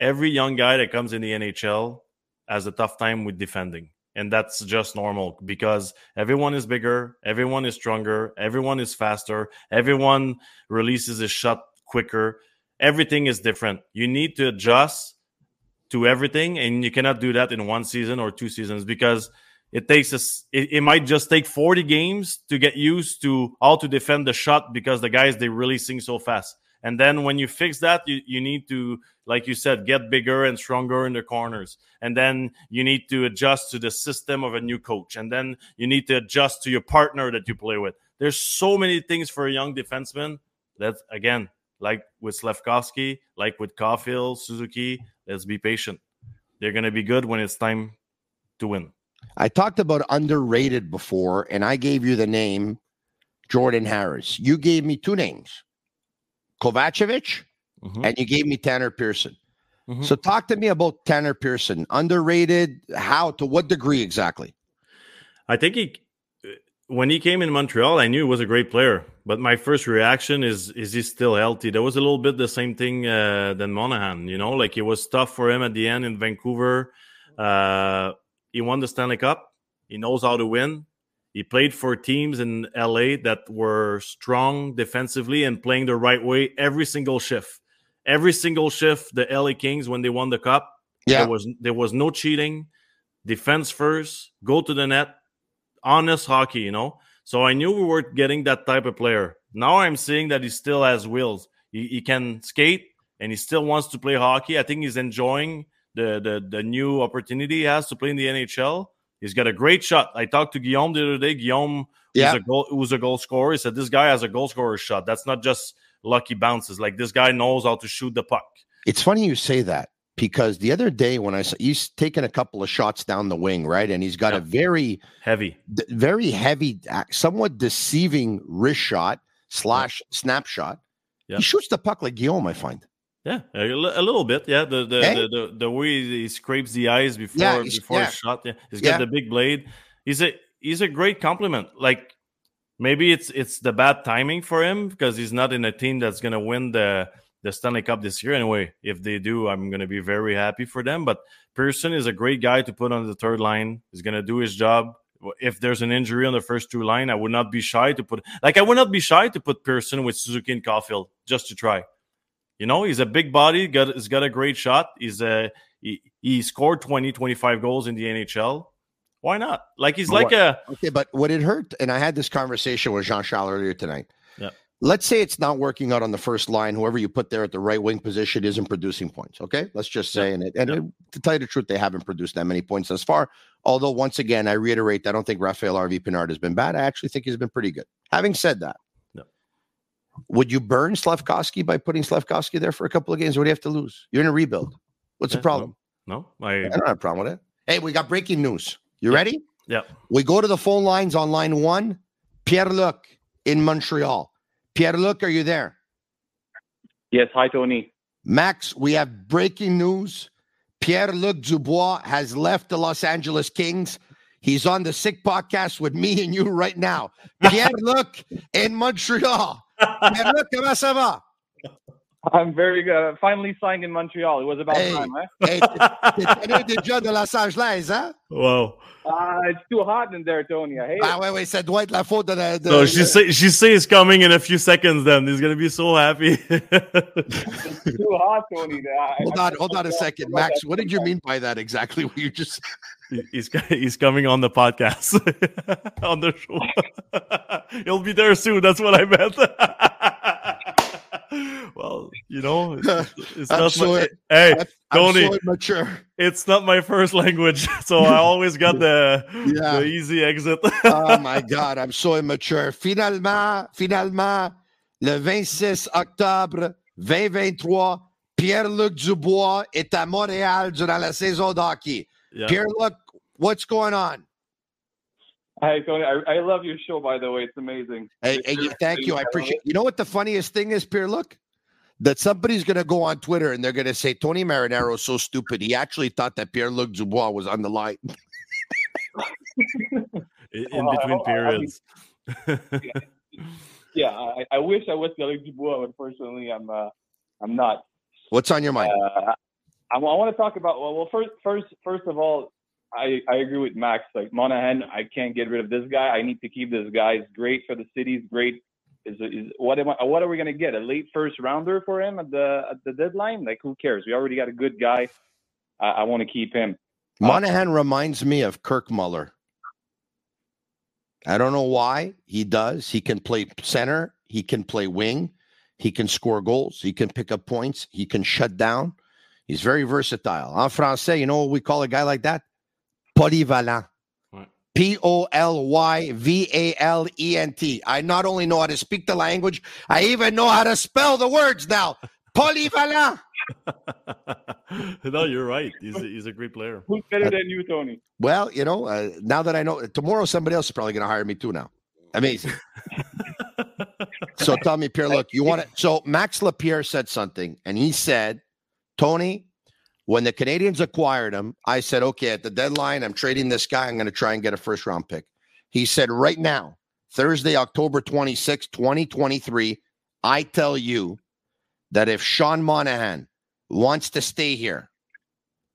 every young guy that comes in the NHL has a tough time with defending. And that's just normal because everyone is bigger, everyone is stronger, everyone is faster, everyone releases a shot quicker. Everything is different. You need to adjust to everything, and you cannot do that in one season or two seasons because it takes us it, it, might just take 40 games to get used to how to defend the shot because the guys they really sing so fast and then when you fix that, you, you need to, like you said, get bigger and stronger in the corners. And then you need to adjust to the system of a new coach. And then you need to adjust to your partner that you play with. There's so many things for a young defenseman that, again, like with Slafkovsky, like with Caufield, Suzuki, let's be patient. They're going to be good when it's time to win. I talked about underrated before, and I gave you the name Jordan Harris. You gave me two names Kovacevic, mm-hmm. and you gave me Tanner Pearson. Mm-hmm. So talk to me about Tanner Pearson. Underrated? How? To what degree exactly? I think he, when he came in Montreal, I knew he was a great player. But my first reaction is, is he still healthy? That was a little bit the same thing uh, than Monahan. You know, like it was tough for him at the end in Vancouver. Uh, he won the Stanley Cup. He knows how to win. He played for teams in LA that were strong defensively and playing the right way every single shift. Every single shift, the LA Kings when they won the cup, yeah. there was there was no cheating, defense first, go to the net, honest hockey, you know. So I knew we were getting that type of player. Now I'm seeing that he still has wheels. He, he can skate and he still wants to play hockey. I think he's enjoying the, the the new opportunity he has to play in the NHL. He's got a great shot. I talked to Guillaume the other day. Guillaume, yeah. who's, a goal, who's a goal scorer, he said this guy has a goal scorer shot. That's not just lucky bounces. Like this guy knows how to shoot the puck. It's funny you say that because the other day when I saw he's taken a couple of shots down the wing, right, and he's got yeah. a very heavy, d- very heavy, uh, somewhat deceiving wrist shot slash yeah. snapshot. Yeah. He shoots the puck like Guillaume, I find. Yeah, a, a, little bit. Yeah, the the, the, the, the way he scrapes the eyes before yeah, before yeah. shot. Yeah, he's got yeah. the big blade. He's a he's a great compliment. Like maybe it's it's the bad timing for him because he's not in a team that's gonna win the the Stanley Cup this year. Anyway, if they do, I'm gonna be very happy for them. But Pearson is a great guy to put on the third line. He's gonna do his job. If there's an injury on the first two line, I would not be shy to put like I would not be shy to put Pearson with Suzuki and Caufield just to try. You know, he's a big body, got he's got a great shot. He's a he, he scored 20, 25 goals in the NHL. Why not? Like he's like a okay, but what it hurt? And I had this conversation with Jean Charles earlier tonight. Yeah. Let's say it's not working out on the first line. Whoever you put there at the right wing position isn't producing points. Okay, let's just say, yeah. and, it, and yeah. it, to tell you the truth, they haven't produced that many points thus far. Although, once again, I reiterate, I don't think Raphael Harvey-Pinard has been bad. I actually think he's been pretty good. Having said that. Would you burn Slafkovsky by putting Slafkovsky there for a couple of games? What do you have to lose? You're in a rebuild. What's yeah, the problem? No, no I, I don't have a problem with it. Hey, we got breaking news. You ready? Yeah. We go to the phone lines on line one. Pierre Luc in Montreal. Pierre Luc, are you there? Yes. Hi, Tony. Max, we have breaking news. Pierre Luc Dubois has left the Los Angeles Kings. He's on the Sick podcast with me and you right now. *laughs* Pierre Luc in Montreal. Luc, comment ça va? I'm very good. Finally signed in Montreal. It was about hey, time, eh? hey, *laughs* t'es déjà de Los Angeles, hein? Wow. Uh, it's too hot in there, Tony. I hate ah, it. ouais, ouais, ça doit être la faute de la. De, no, she say she says coming in a few seconds. Then he's gonna be so happy. it's too hot, Tony. I, *laughs* hold on, hold on a *laughs* second, Max. What did you mean by that exactly? What you just he's he's coming on the podcast on the show. He'll be there soon. That's what I meant well, you know, it's, it's *laughs* not so, my, hey, I'm Tony, mature. It's not my first language, *laughs* so I always got *laughs* the, yeah. the easy exit. oh my God, I'm so immature. Finalement, finalement, le 26 octobre 2023, Pierre-Luc Dubois est à Montréal durant la saison d'hockey. Yeah. Pierre-Luc, what's going on? Hi, Tony. I, I, love your show, by the way. It's amazing. Hey, hey thank you. I appreciate You know what the funniest thing is, Pierre? Look, that somebody's going to go on Twitter and they're going to say, Tony Marinaro is so stupid. He actually thought that Pierre Luc Dubois was on the line. *laughs* in, *laughs* in between periods. yeah, *laughs* yeah I, I, wish I was Pierre Luc Dubois. Unfortunately, I'm, uh, I'm not. What's on your mind? Uh, I, I want to talk about, well, well, first, first, first of all, I, I agree with Max. Like Monahan, I can't get rid of this guy. I need to keep this guy. He's great for the city. He's great. Is, is what am I, what are we gonna get? A late first rounder for him at the at the deadline? Like who cares? We already got a good guy. I, I want to keep him. Monahan uh, reminds me of Kirk Muller. I don't know why he does. He can play center. He can play wing. He can score goals. He can pick up points. He can shut down. He's very versatile. En français, you know what we call a guy like that? Polyvalent. P O L Y V A L E N T. I not only know how to speak the language, I even know how to spell the words now. Polyvalent. *laughs* no, you're right. He's a, he's a great player. Who's better than you, Tony? Well, you know, uh, now that I know, tomorrow somebody else is probably going to hire me too. Now, amazing. *laughs* so tell me, Pierre, look, you want it? So Max Lapierre said something, and he said, Tony, when the Canadians acquired him, I said, okay, at the deadline, I'm trading this guy. I'm going to try and get a first round pick. He said, right now, Thursday, October 26, 2023, I tell you that if Sean Monahan wants to stay here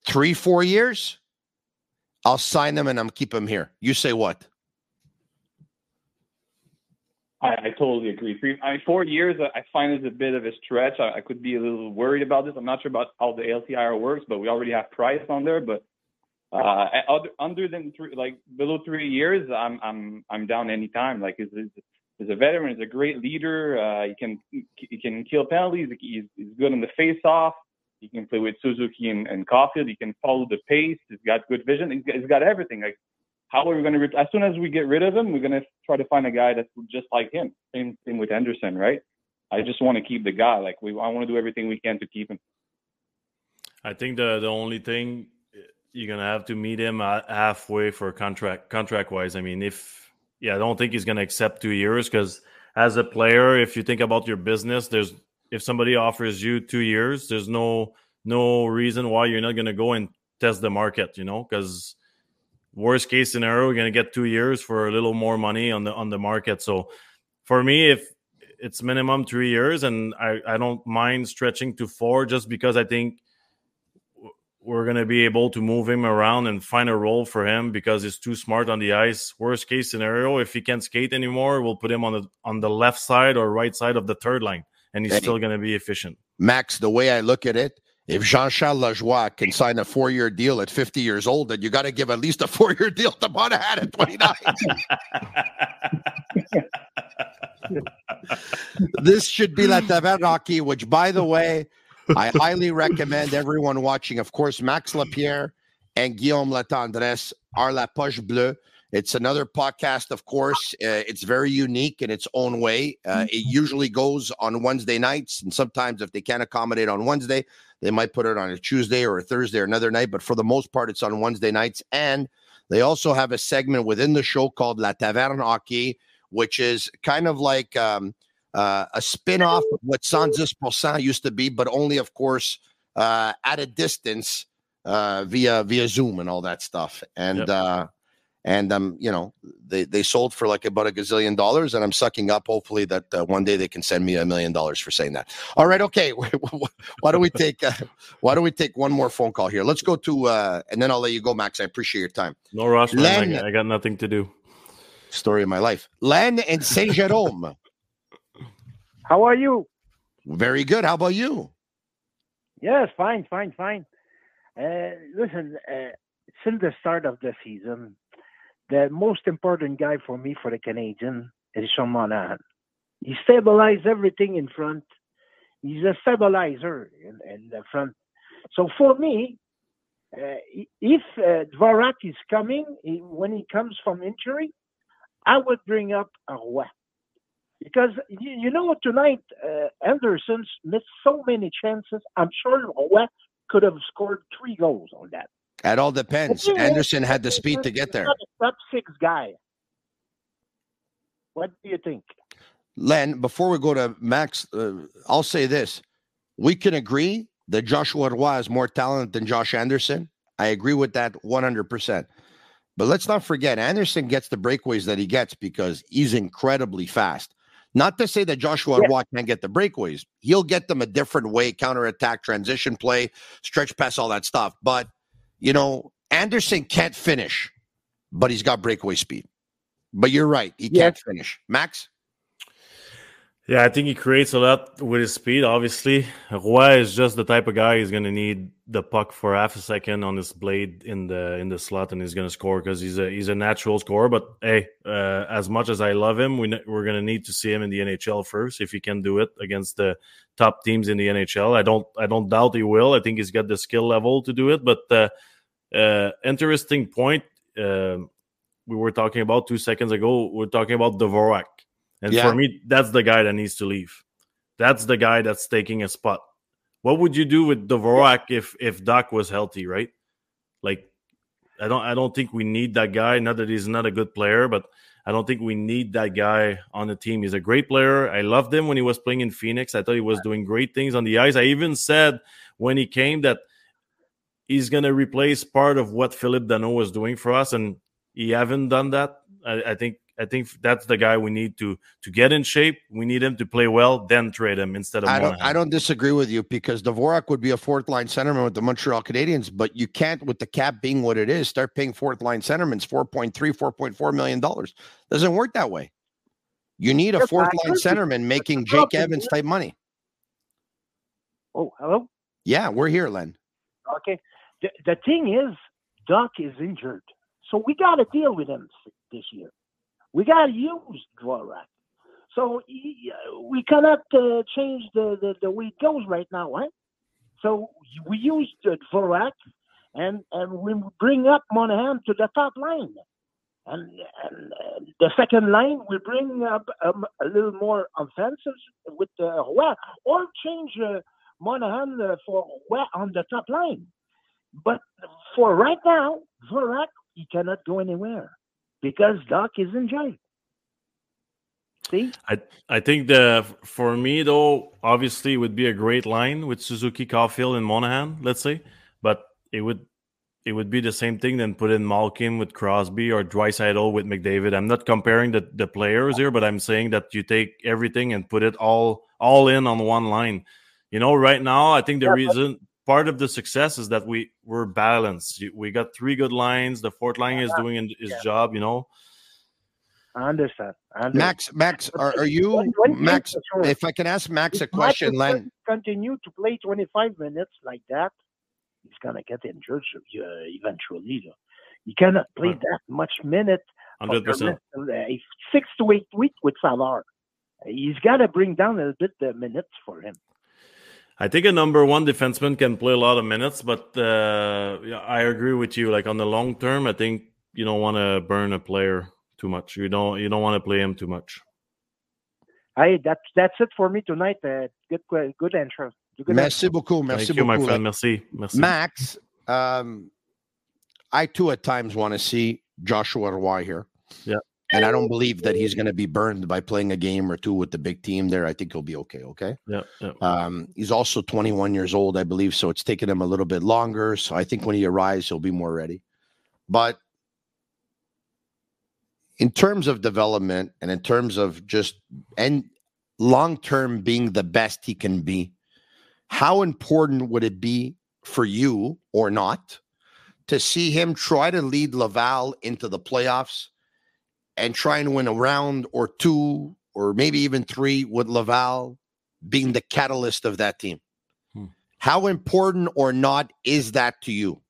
three, four years, I'll sign them and I'm keep him here. You say what? I, I totally agree. Three, I mean, four years, I find is a bit of a stretch. I, I, could be a little worried about this. I'm not sure about how the LTIR works, but we already have Price on there. But uh, other, under than three, like below three years, I'm I'm I'm down anytime. Like he's, he's a veteran. He's a great leader. Uh, he can he can kill penalties. He's, he's good on the face-off. He can play with Suzuki and, and Caufield. He can follow the pace. He's got good vision. He's got, he's got everything. Like how are we going to, as soon as we get rid of him, we're going to try to find a guy that's just like him. Same thing with anderson right? I just want to keep the guy. Like we, I want to do everything we can to keep him. I think the the only thing eh, you're gonna have to meet him halfway for contract contract wise. I mean, if yeah, I don't think he's gonna accept two years because as a player, if you think about your business, there's if somebody offers you two years, there's no no reason why you're not gonna go and test the market. You know, because worst case scenario, we're going to get two years for a little more money on the on the market. So for me, if it's minimum three years, and I, I don't mind stretching to four, just because I think we're going to be able to move him around and find a role for him because he's too smart on the ice. Worst case scenario, if he can't skate anymore, we'll put him on the on the left side or right side of the third line, and he's still going to be efficient. Max, the way I look at it, if Jean-Charles Lajoie can sign a four-year deal at 50 years old, then you got to give at least a four-year deal to Monahan at 29. *laughs* this should be La Taverne Hockey, which, by the way, I highly recommend everyone watching. Of course, Max Lapierre and Guillaume Latendresse are La Poche Bleue. It's another podcast, of course. Uh, it's very unique in its own way. Uh, it usually goes on Wednesday nights, and sometimes if they can't accommodate on Wednesday, they might put it on a Tuesday or a Thursday or another night. But for the most part, it's on Wednesday nights. And they also have a segment within the show called La Taverne Hockey, which is kind of like um, uh, a spin off of what Sanzis Pourcent used to be, but only, of course, uh, at a distance uh, via via Zoom and all that stuff. And yep. And um, you know, they they sold for like about a gazillion dollars, and I'm sucking up. Hopefully, that uh, one day they can send me a million dollars for saying that. All right, okay. *laughs* why don't we take uh, why don't we take one more phone call here? Let's go to uh, and then I'll let you go, Max. I appreciate your time. No rush, man. I, I got nothing to do. Story of my life. Len and Saint Jerome. *laughs* How are you? Very good. How about you? Yes, fine, fine, fine. Uh, listen, uh, since the start of the season, the most important guy for me for the Canadian is Sean Monahan. He stabilized everything in front. He's a stabilizer in, in the front. So for me, uh, if uh, Dvorak is coming, he, when he comes from injury, I would bring up Roy. Because you, you know tonight, uh, Anderson missed so many chances. I'm sure Roy could have scored three goals on that. It all depends. Anderson had the speed to get there. Top six guy. What do you think? Len, before we go to Max, uh, I'll say this. We can agree that Joshua Roy is more talented than Josh Anderson. I agree with that 100%. But let's not forget, Anderson gets the breakaways that he gets because he's incredibly fast. Not to say that Joshua yeah. Roy can't get the breakaways. He'll get them a different way, counterattack, transition play, stretch pass, all that stuff. But you know, Anderson can't finish, but he's got breakaway speed. But you're right, he can't finish. Max? Yeah, I think he creates a lot with his speed. Obviously, Roy is just the type of guy he's going to need the puck for half a second on his blade in the in the slot, and he's going to score because he's a he's a natural scorer. But hey, uh, as much as I love him, we we're going to need to see him in the NHL first if he can do it against the top teams in the NHL. I don't I don't doubt he will. I think he's got the skill level to do it. But uh, uh, interesting point uh, we were talking about two seconds ago. We're talking about Dvorak, and yeah. for me, that's the guy that needs to leave. That's the guy that's taking a spot. What would you do with Dvorak if if Dach was healthy? Right, like I don't I don't think we need that guy. Not that he's not a good player, but I don't think we need that guy on the team. He's a great player. I loved him when he was playing in Phoenix. I thought he was doing great things on the ice. I even said when he came that he's going to replace part of what Phillip Danault was doing for us, and he haven't done that. I, I, think I think that's the guy we need to to get in shape. We need him to play well, then trade him instead of. I don't. I don't disagree with you because Dvorak would be a fourth line centerman with the Montreal Canadiens, but you can't, with the cap being what it is, start paying fourth line centermen 4.3, 4.4 million dollars. Doesn't work that way. You need a fourth line centerman making Jake Evans type money. Oh, hello. Yeah, we're here, Len. Okay the, thing is, Dach is injured, so we got to deal with him this year. We got to use Dvorak. So we cannot uh, change the, the, the way it goes right now, right? So we use the Dvorak, and and we bring up Monahan to the top line. And, and uh, the second line, we bring up um, a little more offensive with uh, or change uh, Monahan uh, for Roy on the top line. But for right now, Dvorak, he cannot go anywhere because Dach is in jail. See? I I think the for me though, obviously it would be a great line with Suzuki, Caufield, and Monahan, let's say, but it would it would be the same thing than put in Malkin with Crosby or Draisaitl with McDavid. I'm not comparing the, the players here, but I'm saying that you take everything and put it all all in on one line. You know, right now I think the yeah, reason part of the success is that we we're balanced. We got three good lines. The fourth line is doing his yeah. job. You know. I understand. I understand. Max, Max, are, are you when, when Max? Sure. If I can ask Max if a question, Len. Continue to play 25 minutes like that, he's gonna get injured uh, eventually. You cannot play right. that much minute. Hundred percent. Uh, six to eight weeks with Salar. He's got to bring down a bit the minutes for him. I think a number one defenseman can play a lot of minutes, but uh, yeah, I agree with you. Like on the long term, I think you don't want to burn a player too much. You don't you don't want to play him too much. Hey, that's that's it for me tonight. Uh, good good intro. Good merci intro. beaucoup. Merci Thank beaucoup. you, my friend. Merci. Merci. Max, um, I too at times want to see Joshua Roy here. Yeah. And I don't believe that he's going to be burned by playing a game or two with the big team there. I think he'll be okay. Okay. Yeah. yeah. Um, he's also 21 years old, I believe. So it's taken him a little bit longer. So I think when he arrives, he'll be more ready. But in terms of development and in terms of just and long term being the best he can be, how important would it be for you or not to see him try to lead Laval into the playoffs and trying to win a round or two or maybe even three with Laval being the catalyst of that team. Hmm. How important or not is that to you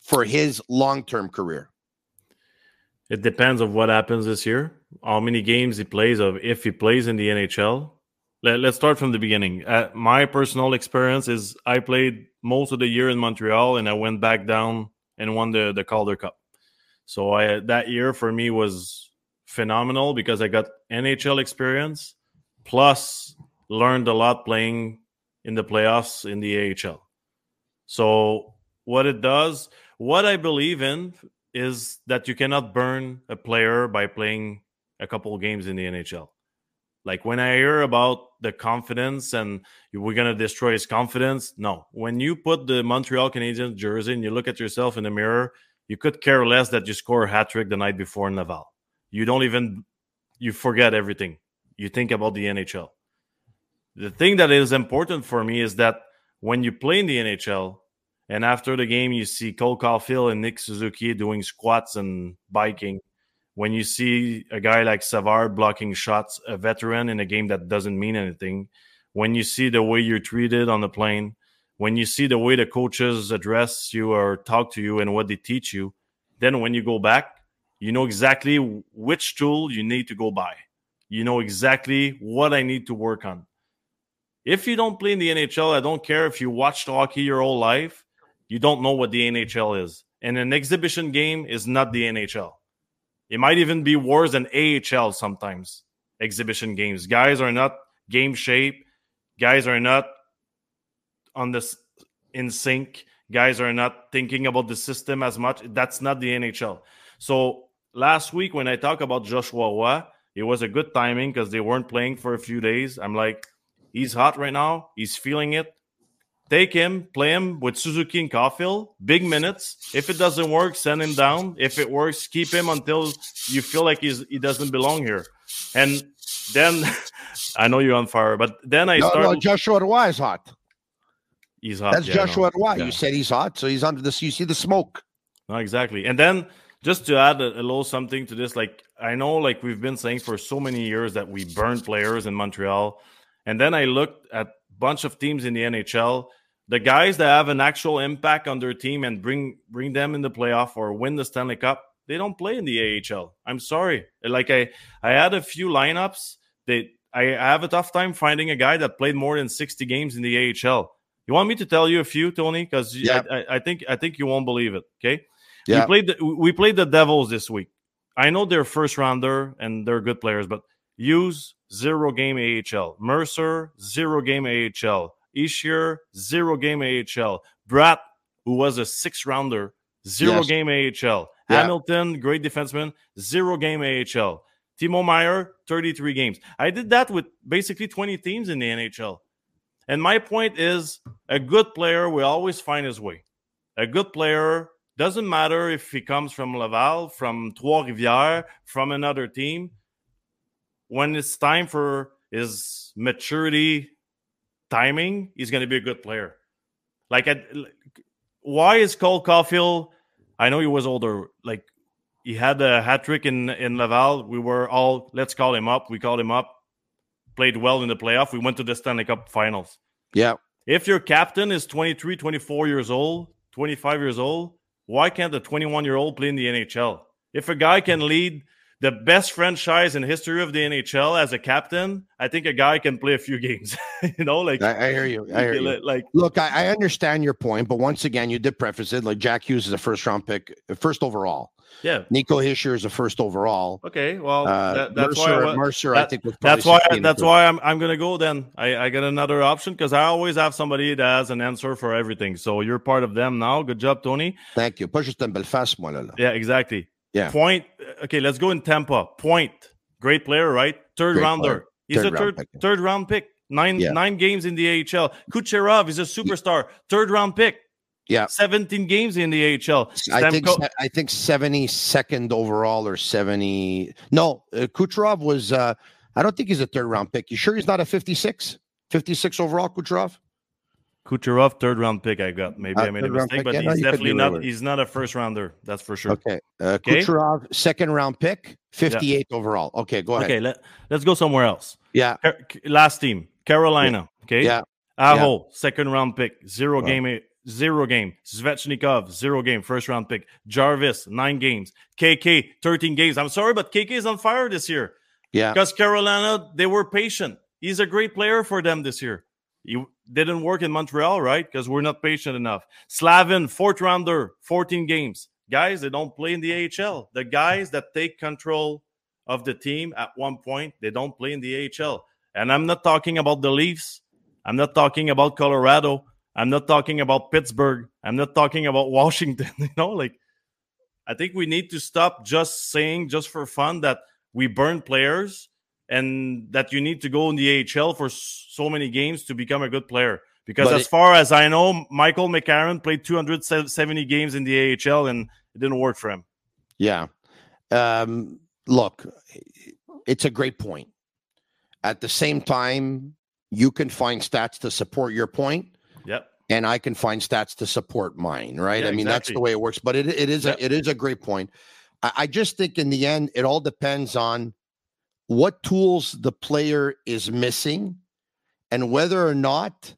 for his long term career? It depends on what happens this year, how many games he plays, of if he plays in the NHL. Let, us start from the beginning. Uh, my personal experience is I played most of the year in Montreal, and I went back down and won the the Calder Cup. So I that year for me was phenomenal because I got NHL experience plus learned a lot playing in the playoffs in the AHL. So what it does, what I believe in is that you cannot burn a player by playing a couple games in the NHL. Like when I hear about the confidence and we're going to destroy his confidence, no. When you put the Montreal Canadiens jersey and you look at yourself in the mirror, you could care less that you score a hat trick the night before in Laval you don't even you forget everything. You think about the NHL. The thing that is important for me is that when you play in the NHL and after the game you see Cole Caufield and Nick Suzuki doing squats and biking, when you see a guy like Savard blocking shots, a veteran in a game that doesn't mean anything, when you see the way you're treated on the plane, when you see the way the coaches address you or talk to you and what they teach you, then when you go back, you know exactly which tool you need to go buy. You know exactly what I need to work on. If you don't play in the NHL, I don't care if you watched hockey your whole life, you don't know what the NHL is. And an exhibition game is not the NHL. It might even be worse than AHL sometimes. Exhibition games. Guys are not game shape. Guys are not on this in sync. Guys are not thinking about the system as much. That's not the NHL. So last week when I talk about Joshua Roy, it was a good timing because they weren't playing for a few days. I'm like, he's hot right now. He's feeling it. Take him, play him with Suzuki and Caufield, big minutes. If it doesn't work, send him down. If it works, keep him until you feel like he's he doesn't belong here. And then *laughs* I know you're on fire, but then I no, start. No, Joshua Roy is hot. He's hot. That's yeah, Joshua Roy. Yeah. You said he's hot, so he's under this. You see the smoke. No, exactly. And then just to add a, a, little something to this, like I know, like we've been saying for so many years that we burn players in Montreal, and then I looked at a bunch of teams in the NHL. The guys that have an actual impact on their team and bring bring them in the playoff or win the Stanley Cup, they don't play in the AHL. I'm sorry. Like I, I had a few lineups that I have a tough time finding a guy that played more than 60 games in the AHL. You want me to tell you a few, Tony? Because yeah. I, I think I think you won't believe it. Okay. Yeah. We played the, we played the Devils this week. I know they're first rounder and they're good players, but Hughes zero game AHL, Mercer zero game AHL, Hischier zero game AHL, Bratt who was a six rounder zero yes. game AHL, yeah. Hamilton great defenseman zero game AHL, Timo Meier, 33 games. I did that with basically 20 teams in the NHL. And my point is a good player will always find his way. A good player doesn't matter if he comes from Laval, from Trois-Rivières, from another team. When it's time for his maturity timing, he's going to be a good player. Like, why is Cole Caufield? I know he was older. Like, he had a hat trick in in Laval. We were all let's call him up. We called him up. Played well in the playoff. We went to the Stanley Cup Finals. Yeah. If your captain is 23, 24 years old, 25 years old, why can't a 21 year old play in the NHL? If a guy can lead the best franchise in history of the NHL as a captain, I think a guy can play a few *laughs* games. you know, like I, I, hear you. I hear you. *laughs* Like, look, I, I, understand your point, but once again, you did preface it like Jack Hughes is a first round pick, first overall. Yeah, Nico Hischier is a first overall. Okay, well, uh, that, that's Mercer, why Mercer, that, I think, that's why that's why I'm I'm gonna go. Then I I got another option because I always have somebody that has an answer for everything. So you're part of them now. Good job, Tony. Thank you. Pas juste un Belfast, moi là. Yeah, exactly. Yeah. Point. Okay, let's go in Tampa. Point. Great player, right? Third Great rounder. player. He's Third a round third pick. third round pick. Nine Yeah. nine games in the AHL. Kucherov is a superstar. Third round pick. Yeah. 17 games in the AHL. I think I think seventy second overall or seventy. No, uh, Kucherov was. Uh, I don't think he's a third round pick. You sure he's not a 56? 56 overall, Kucherov? Kucherov, third round pick. I got maybe Uh, I made a mistake, but Yeah, he's could definitely not. He's not a first rounder. That's for sure. Okay. Uh, Okay. Kucherov, second round pick, 58 overall. Okay, go ahead. Okay, let, let's go somewhere else. Yeah. Car- Last team, Carolina. Okay. Yeah. Aho, second round pick, zero game, zero game. Svechnikov, zero game, first round pick. Jarvis, nine games. KK, 13 games. I'm sorry, but KK is on fire this year Yeah. because Carolina, they were patient. He's a great player for them this year. He didn't work in Montreal, right? Because we're not patient enough. Slavin, fourth rounder, 14 games. Guys, they don't play in the AHL. The guys that take control of the team at one point, they don't play in the AHL. And I'm not talking about the Leafs. I'm not talking about Colorado. I'm not talking about Pittsburgh. I'm not talking about *laughs* Washington. You know, like I think we need to stop just saying just for fun that we burn players and that you need to go in the AHL for so many games to become a good player. Because But as far as I know, Michael McCarron played 270 games in the AHL and it didn't work for him. Yeah. Um, look, it's a great point. At the same time, you can find stats to support your point, Yep. and I can find stats to support mine. Right? Yeah, I mean, that's the way it works. But it, it is Yep. a it is a great point. I, I just think in the end, it all depends on what tools the player is missing, and whether or not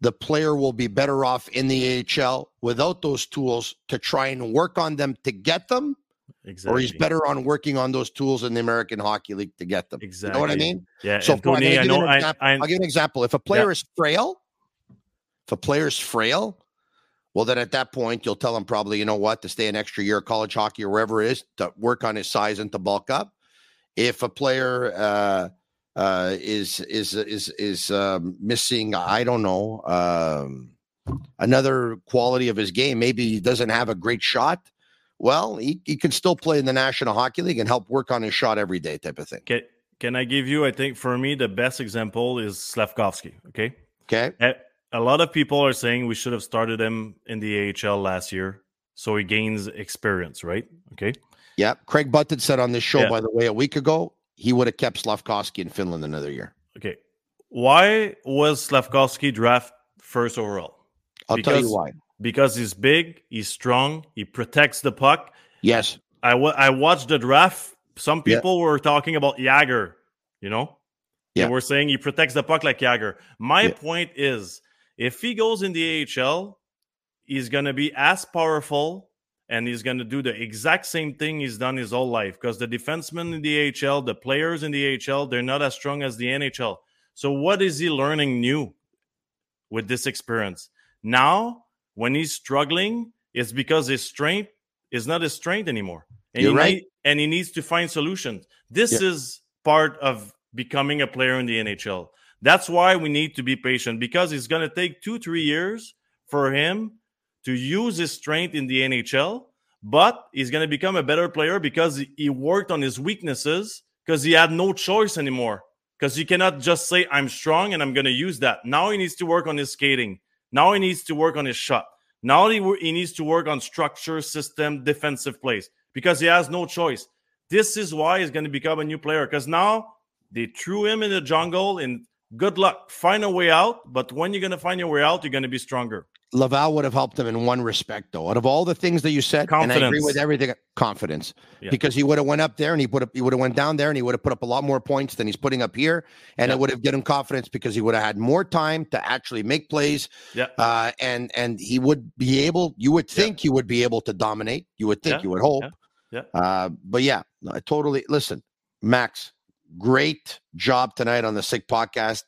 the player will be better off in the AHL without those tools to try and work on them to get them Exactly. or he's better on working on those tools in the American Hockey League to get them. Exactly. You know what I mean? Yeah. So and for- I'm Tony, gonna I give you know. I. I, I'll give you an example. If a player Yeah. is frail, if a player's frail, well, then at that point you'll tell him probably, you know what, to stay an extra year of college hockey or wherever it is to work on his size and to bulk up. If a player uh, uh, is is is is um, missing, I don't know, um, another quality of his game, maybe he doesn't have a great shot. Well, he, he can still play in the National Hockey League and help work on his shot every day, type of thing. can, can I give you? I think for me the best example is Slafkovsky. Okay. Okay. A- A lot of people are saying we should have started him in the AHL last year, so he gains experience, right? Okay. Yeah, Craig Button said on this show, Yeah. by the way, a week ago, he would have kept Slafkovsky in Finland another year. Okay. Why was Slafkovsky draft first overall? I'll tell you why. Because he's big, he's strong, he protects the puck. Yes, I I watched the draft. Some Yeah. people were talking about Jagr, you know? Yeah. They were saying he protects the puck like Jagr. My Yeah. point is if he goes in the AHL, he's going to be as powerful and he's going to do the exact same thing he's done his whole life because the defensemen in the AHL, the players in the AHL, they're not as strong as the NHL. So what is he learning new with this experience? Now, when he's struggling, it's because his strength is not his strength anymore. And You're he right. need- and he needs to find solutions. This Yeah. is part of becoming a player in the NHL. That's why we need to be patient because it's going to take two, three years for him to use his strength in the NHL, but he's going to become a better player because he- worked on his weaknesses because he had no choice anymore. Because you cannot just say, I'm strong and I'm going to use that. Now he needs to work on his skating. Now he needs to work on his shot. Now he, he needs to work on structure, system, defensive plays because he has no choice. This is why he's going to become a new player because now they threw him in the jungle and good luck. Find a way out. But when you're going to find your way out, you're going to be stronger. Laval would have helped him in one respect, though. Out of all the things that you said, confidence. and I agree with everything, confidence, yeah. because he would have went up there and he put up, he would have went down there and he would have put up a lot more points than he's putting up here, and yeah. it would have given him confidence because he would have had more time to actually make plays. Yeah, uh, and and he would be able. You would think yeah. he would be able to dominate. You would think. You would hope. Yeah. Uh, but yeah, I totally listen, Max. Great job tonight on the Sick Podcast.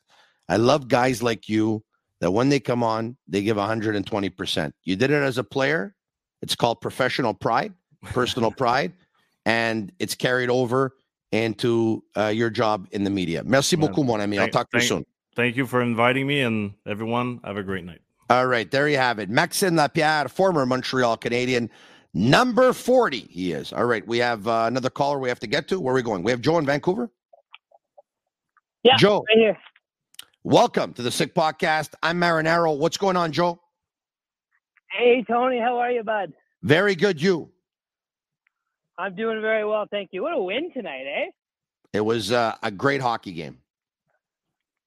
I love guys like you that when they come on, they give 120%. You did it as a player. It's called professional pride, personal *laughs* pride, and it's carried over into uh, your job in the media. Merci beaucoup, mon ami. I'll talk to you soon. Thank you for inviting me, and everyone, have a great night. All right, there you have it. Maxim Lapierre, former Montreal Canadian, number 40, he is. All right, we have uh, another caller we have to get to. Where are we going? We have Joe in Vancouver? Yeah, Joe. Right here. Welcome to the Sick Podcast. I'm Marinaro. What's going on, Joe? Hey, Tony. How are you, bud? Very good. You? I'm doing very well, thank you. What a win tonight, eh? It was uh, a great hockey game.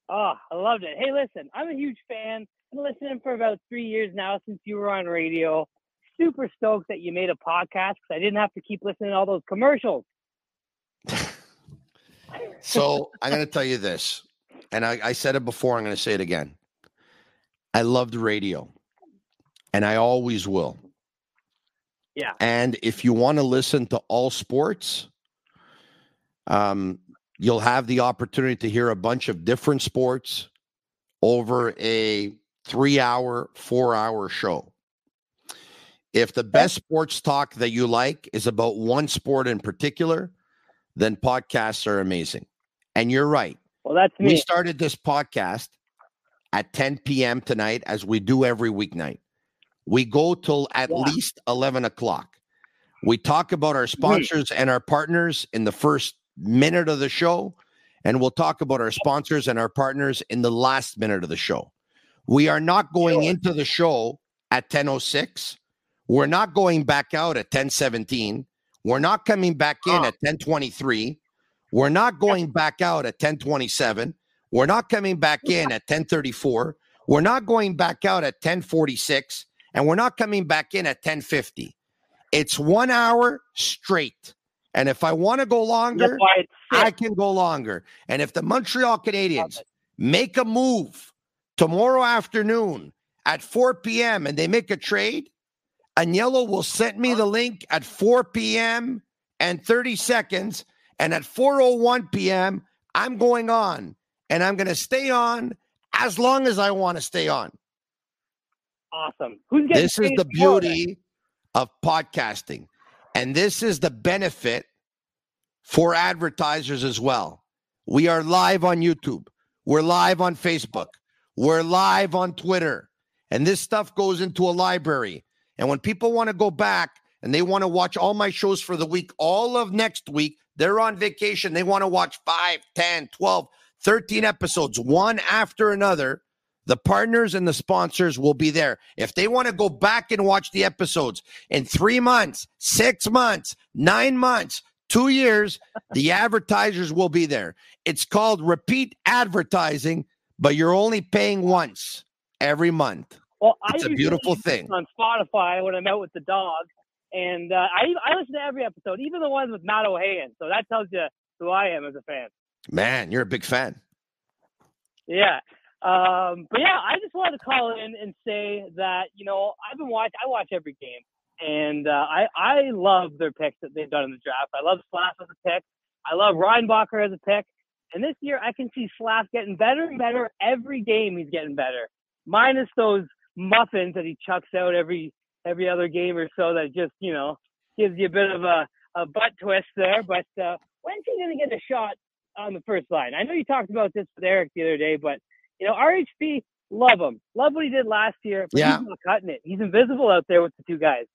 Oh, I loved it. Hey, listen, I'm a huge fan. I've been listening for about three years now since you were on radio. Super stoked that you made a podcast because I didn't have to keep listening to all those commercials. So I'm going to tell you this and I, I said it before, I'm going to say it again. I loved radio, and I always will. Yeah. And if you want to listen to all sports, um, you'll have the opportunity to hear a bunch of different sports over a three hour, four hour show. If the best sports talk that you like is about one sport in particular, then podcasts are amazing. And you're right. Well, that's me. We started this podcast at 10 p.m. tonight, as we do every weeknight. We go till at yeah. least 11 o'clock. We talk about our hmm. sponsors and our partners in the first minute of the show, and we'll talk about our sponsors and our partners in the last minute of the show. We are not going into the show at 10:06. We're not going back out at 10:17. We're not coming back in at 10:23. We're not going back out at 1027. We're not coming back in at 1034. We're not going back out at 1046. And we're not coming back in at 1050. It's one hour straight. And if I want to go longer, I can go longer. And if the Montreal Canadiens make a move tomorrow afternoon at 4 p.m. and they make a trade, Agnello will send me the link at 4 p.m. and 30 seconds and at 4:01 p.m., I'm going on and I'm going to stay on as long as I want to stay on. Awesome. Who's getting This is the beauty of podcasting. And this is the benefit for advertisers as well. We are live on YouTube. We're live on Facebook. We're live on Twitter. And this stuff goes into a library. And when people want to go back and they want to watch all my shows for the week, all of next week, they're on vacation. They want to watch 5, 10, 12, 13 episodes, one after another. The partners and the sponsors will be there. If they want to go back and watch the episodes in three months, six months, nine months, two years, the *laughs* advertisers will be there. It's called repeat advertising, but you're only paying once every month. Well, it's I a beautiful thing on Spotify when I'm out with the dog, and uh, I I listen to every episode, even the ones with Matt O'Hayan. So that tells you who I am as a fan. Man, you're a big fan. Yeah. Um, but yeah, I just wanted to call in and say that you know I've been watching. I watch every game, and uh, I I love their picks that they've done in the draft. I love Slav as a pick. I love Reinbacher as a pick. And this year, I can see Slav getting better and better every game. He's getting better, minus those muffins that he chucks out every every other game or so that just you know gives you a bit of a, a butt twist there. But uh, when's he going to get a shot on the first line? I know you talked about this with Eric the other day, but you know RHP, love him, love what he did last year. But yeah. he's not cutting it. He's invisible out there with the two guys.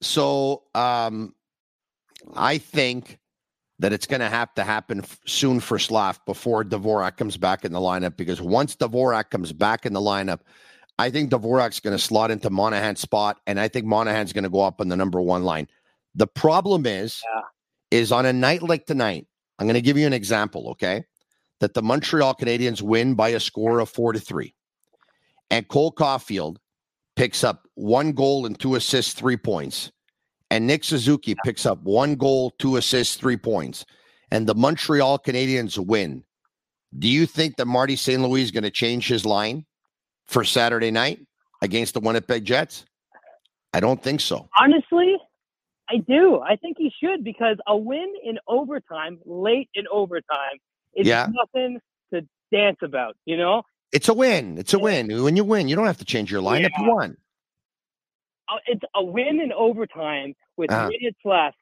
So um, I think that it's going to have to happen f- soon for Slav before Dvorak comes back in the lineup because once Dvorak comes back in the lineup, I think Dvorak's going to slot into Monahan's spot, and I think Monahan's going to go up on the number one line. The problem is, yeah. is on a night like tonight, I'm going to give you an example, okay? That the Montreal Canadiens win by a score of four to three. And Cole Caufield picks up one goal and two assists, three points, and Nick Suzuki picks up one goal, two assists, three points, and the Montreal Canadiens win, do you think that Marty St. Louis is going to change his line for Saturday night against the Winnipeg Jets? I don't think so. Honestly, I do. I think he should because a win in overtime, late in overtime, is yeah. nothing to dance about. You know, it's a win. It's a win. When you win, you don't have to change your lineup. Yeah. You won. Uh, it's a win in overtime with uh-huh. minutes left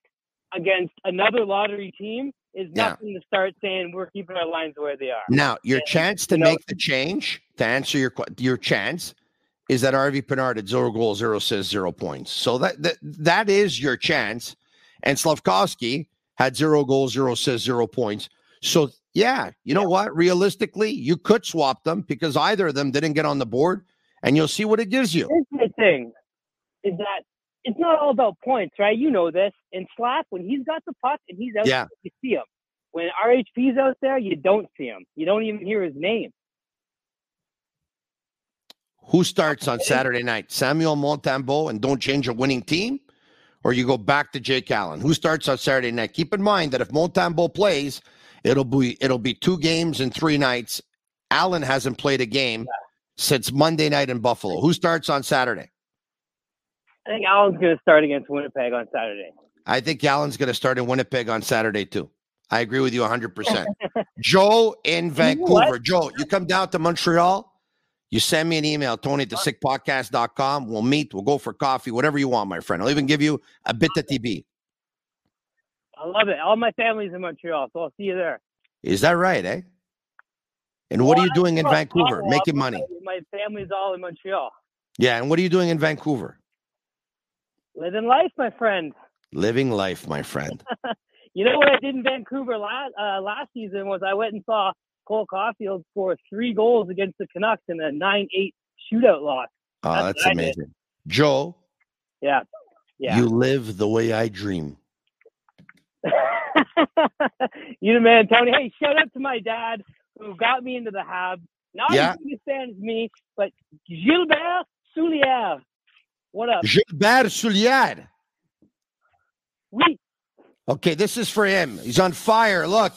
against another lottery team is nothing yeah. to start saying we're keeping our lines where they are. Now, your and, chance to you know, make the change to answer your your chance is that Harvey-Pinard at zero goals, zero says zero points. So that that, that is your chance. And Slafkovsky had zero goals, zero says zero points. So yeah, you know what? Realistically, you could swap them because either of them didn't get on the board, and you'll see what it gives you. Here's the thing: is that it's not all about points, right? You know this. And Slap, when he's got the puck and he's out, yeah. you see him. When RHP's out there, you don't see him. You don't even hear his name. Who starts on Saturday night? Samuel Montembeault and don't change a winning team? Or you go back to Jake Allen? Who starts on Saturday night? Keep in mind that if Montembeault plays, it'll be it'll be two games in three nights. Allen hasn't played a game yeah. since Monday night in Buffalo. Who starts on Saturday? I think Allen's going to start against Winnipeg on Saturday. I think Allen's going to start in Winnipeg on Saturday too. I agree with you 100%. Joe in *laughs* Vancouver. Joe, you come down to Montreal, you send me an email, Tony at the sickpodcast.com. We'll meet, we'll go for coffee, whatever you want, my friend. I'll even give you a bit of TB. I love it. All my family's in Montreal, so I'll see you there. Is that right, eh? And what well, are you doing in Vancouver? Making money. My family's all in Montreal. Yeah, and what are you doing in Vancouver? Living life, my friend. Living life, my friend. *laughs* you know what I did in Vancouver last uh, last season was I went and saw Cole Caufield score three goals against the Canucks in a nine-eight shootout loss. Oh, that's, that's amazing, Joe. Yeah, yeah. You live the way I dream. *laughs* you the man, Tony. Hey, shout out to my dad who got me into the Habs. Not yeah. as big a fan as me, but Gilbert Soulière. What up? Gilbert Soulière. Oui. Okay, this is for him. He's on fire. Look,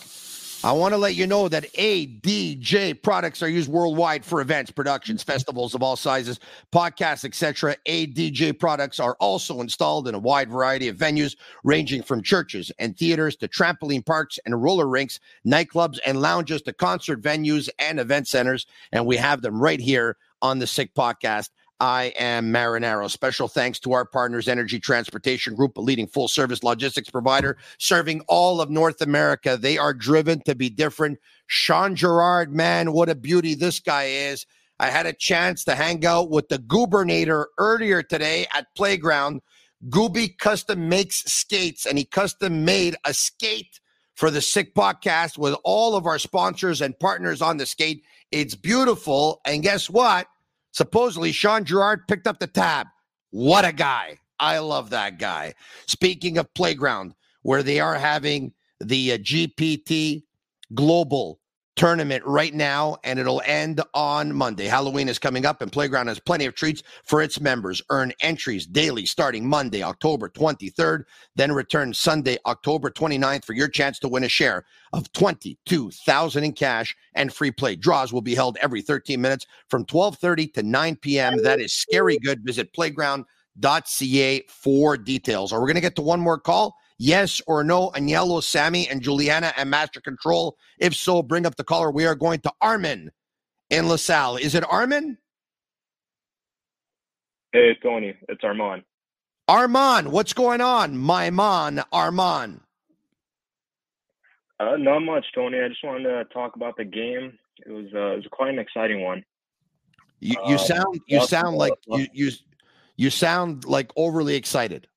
I want to let you know that ADJ products are used worldwide for events, productions, festivals of all sizes, podcasts, etc. ADJ products are also installed in a wide variety of venues, ranging from churches and theaters to trampoline parks and roller rinks, nightclubs and lounges to concert venues and event centers. And we have them right here on the Sick Podcast. I am Marinaro. Special thanks to our partners, Energy Transportation Group, a leading full service logistics provider serving all of North America. They are driven to be different. Sean Gerard, man, what a beauty this guy is. I had a chance to hang out with the gubernator earlier today at Playground. Gooby custom makes skates, and he custom made a skate for the Sick Podcast with all of our sponsors and partners on the skate. It's beautiful. And guess what? Supposedly, Sean Gerard picked up the tab. What a guy. I love that guy. Speaking of playground, where they are having the uh, GPT Global tournament right now, and it'll end on Monday. Halloween is coming up, and Playground has plenty of treats for its members. Earn entries daily starting Monday, October 23rd, then return Sunday, October 29th for your chance to win a share of 22,000 in cash and free play. Draws will be held every 13 minutes from 12:30 to 9 p.m. That is scary good. Visit playground.ca for details. Are we going to get to one more call? Yes or no, Agnello, Sammy, and Juliana and Master Control? If so, bring up the caller. We are going to Armin in LaSalle. Is it Armin? Hey, Tony. It's Armand. Armand, what's going on? My man, Armand. Uh, not much, Tony. I just wanted to talk about the game. It was uh, it was quite an exciting one. You, you uh, sound you sound like you, you you sound like overly excited.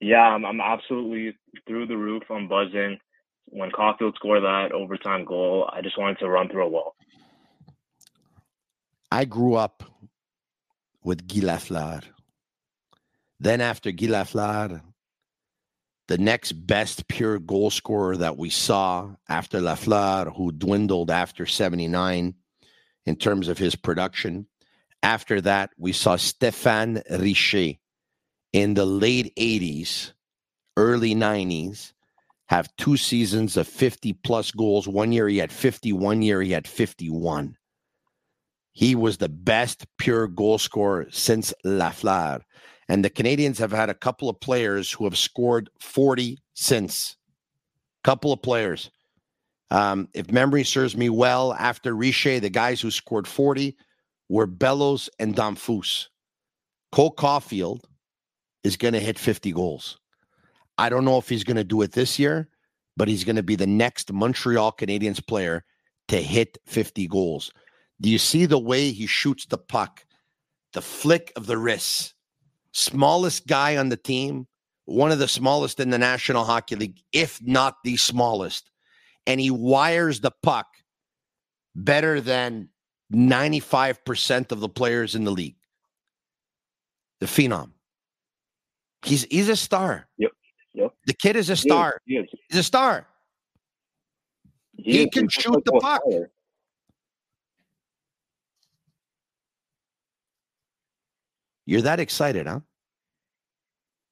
Yeah, I'm, I'm absolutely through the roof. I'm buzzing. When Caufield scored that overtime goal, I just wanted to run through a wall. I grew up with Guy Lafleur. Then after Guy Lafleur, the next best pure goal scorer that we saw after Lafleur, who dwindled after 79 in terms of his production, After that, we saw Stéphane Richer in the late 80s, early 90s, have two seasons of 50 plus goals. One year he had 50, one year he had 51. He was the best pure goal scorer since Lafleur. And the Canadiens have had a couple of players who have scored 40 since. Couple of players. Um, if memory serves me well, after Richer, the guys who scored 40 were Bellows and Damphousse. Cole Caufield is going to hit 50 goals. I don't know if he's going to do it this year, but he's going to be the next Montreal Canadiens player to hit 50 goals. Do you see the way he shoots the puck? The flick of the wrist. Smallest guy on the team, one of the smallest in the National Hockey League, if not the smallest. And he wires the puck better than 95% of the players in the league. The phenom. He's he's a star. Yep. Yep. The kid is a star. He is. He's a star. He, he can shoot the puck. Player. You're that excited, huh?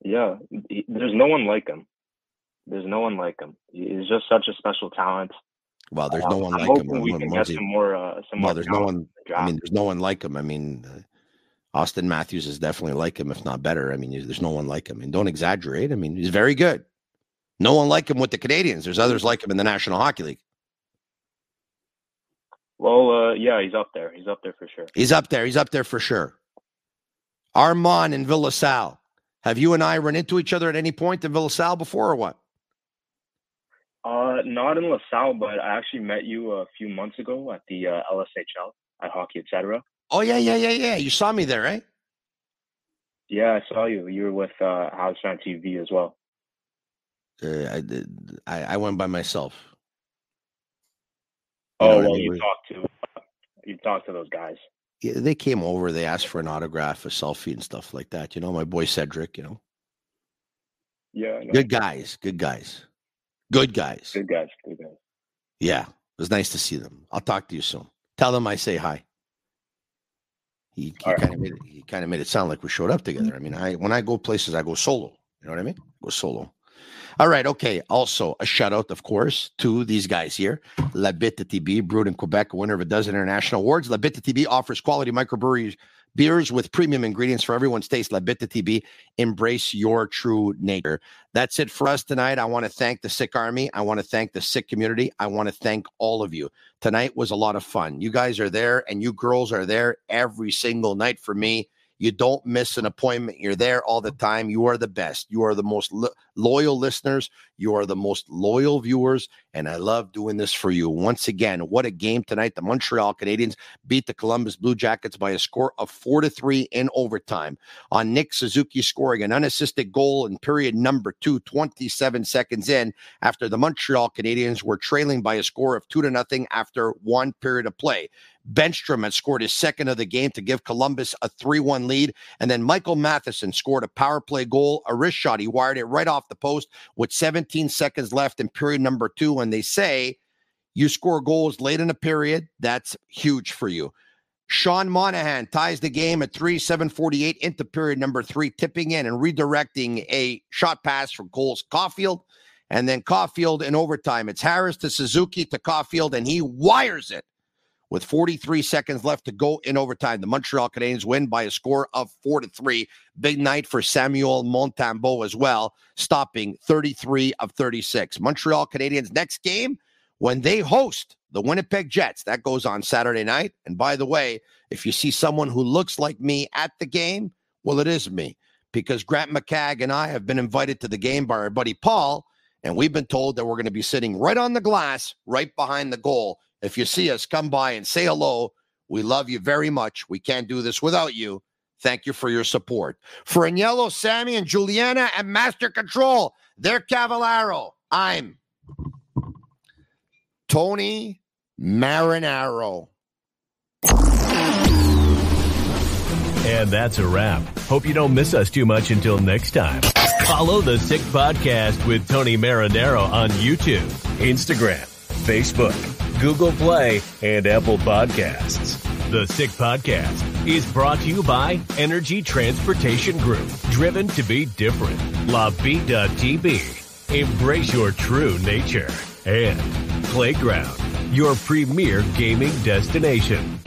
Yeah. There's no one like him. There's no one like him. He's just such a special talent. Well, there's no one I'm like him. We can get some more. Uh, some well, more there's no one. I mean, there's no one like him. I mean, Auston Matthews is definitely like him, if not better. I mean, there's no one like him. And don't exaggerate. I mean, he's very good. No one like him with the Canadiens. There's others like him in the National Hockey League. Well, uh, yeah, he's up there. He's up there for sure. He's up there. He's up there for sure. Armand and Ville LaSalle. Have you and I run into each other at any point in Ville LaSalle before or what? Uh, not in LaSalle, but I actually met you a few months ago at the uh, LSHL at Hockey Etc. Oh yeah, yeah, yeah, yeah. You saw me there, right? Yeah, I saw you. You were with uh, House on TV as well. Uh, I did. I, I went by myself. You oh well, you talked to you talked to those guys. Yeah, they came over. They asked for an autograph, a selfie, and stuff like that. You know, my boy Cedric. You know. Yeah. Good guys. Good guys. Good guys. Good guys. Good guys. Yeah, it was nice to see them. I'll talk to you soon. Tell them I say hi. He, he kind right. of made it, he kind of made it sound like we showed up together. I mean, I when I go places, I go solo. You know what I mean? go solo. All right. Okay. Also, a shout out, of course, to these guys here. La Bitte TB, brewed in Quebec, winner of a dozen international awards. La Bitte TB offers quality microbreweries beers with premium ingredients for everyone's taste. La Bitte TB, embrace your true nature. That's it for us tonight. I want to thank the Sick Army. I want to thank the Sick community. I want to thank all of you. Tonight was a lot of fun. You guys are there, and you girls are there every single night for me. You don't miss an appointment. You're there all the time. You are the best. You are the most lo- loyal listeners. You are the most loyal viewers. And I love doing this for you. Once again, what a game tonight. The Montreal Canadiens beat the Columbus Blue Jackets by a score of four to three in overtime. On Nick Suzuki scoring an unassisted goal in period number two, 27 seconds in, after the Montreal Canadiens were trailing by a score of two to nothing after one period of play. Bemstrom had scored his second of the game to give Columbus a 3 1 lead. And then Michael Matheson scored a power play goal, a wrist shot. He wired it right off the post with 17 seconds left in period number two. And they say you score goals late in a period, that's huge for you. Sean Monahan ties the game at 3 748 into period number three, tipping in and redirecting a shot pass from Cole's Caufield. And then Caufield in overtime. It's Harris to Suzuki to Caufield, and he wires it with 43 seconds left to go in overtime. The Montreal Canadiens win by a score of four to three. Big night for Samuel Montembeault as well, stopping 33 of 36. Montreal Canadiens next game when they host the Winnipeg Jets. That goes on Saturday night. And by the way, if you see someone who looks like me at the game, well, it is me because Grant McCagg and I have been invited to the game by our buddy Paul. And we've been told that we're going to be sitting right on the glass, right behind the goal if you see us, come by and say hello. We love you very much. We can't do this without you. Thank you for your support. For Agnello, Sammy, and Juliana and Master Control, they're Cavallaro. I'm Tony Marinaro. And that's a wrap. Hope you don't miss us too much until next time. Follow the Sick Podcast with Tony Marinaro on YouTube, Instagram, Facebook Google Play, and Apple Podcasts. The Sick Podcast is brought to you by Energy Transportation Group, driven to be different. La Bitte TB. Embrace your true nature. And Playground, your premier gaming destination.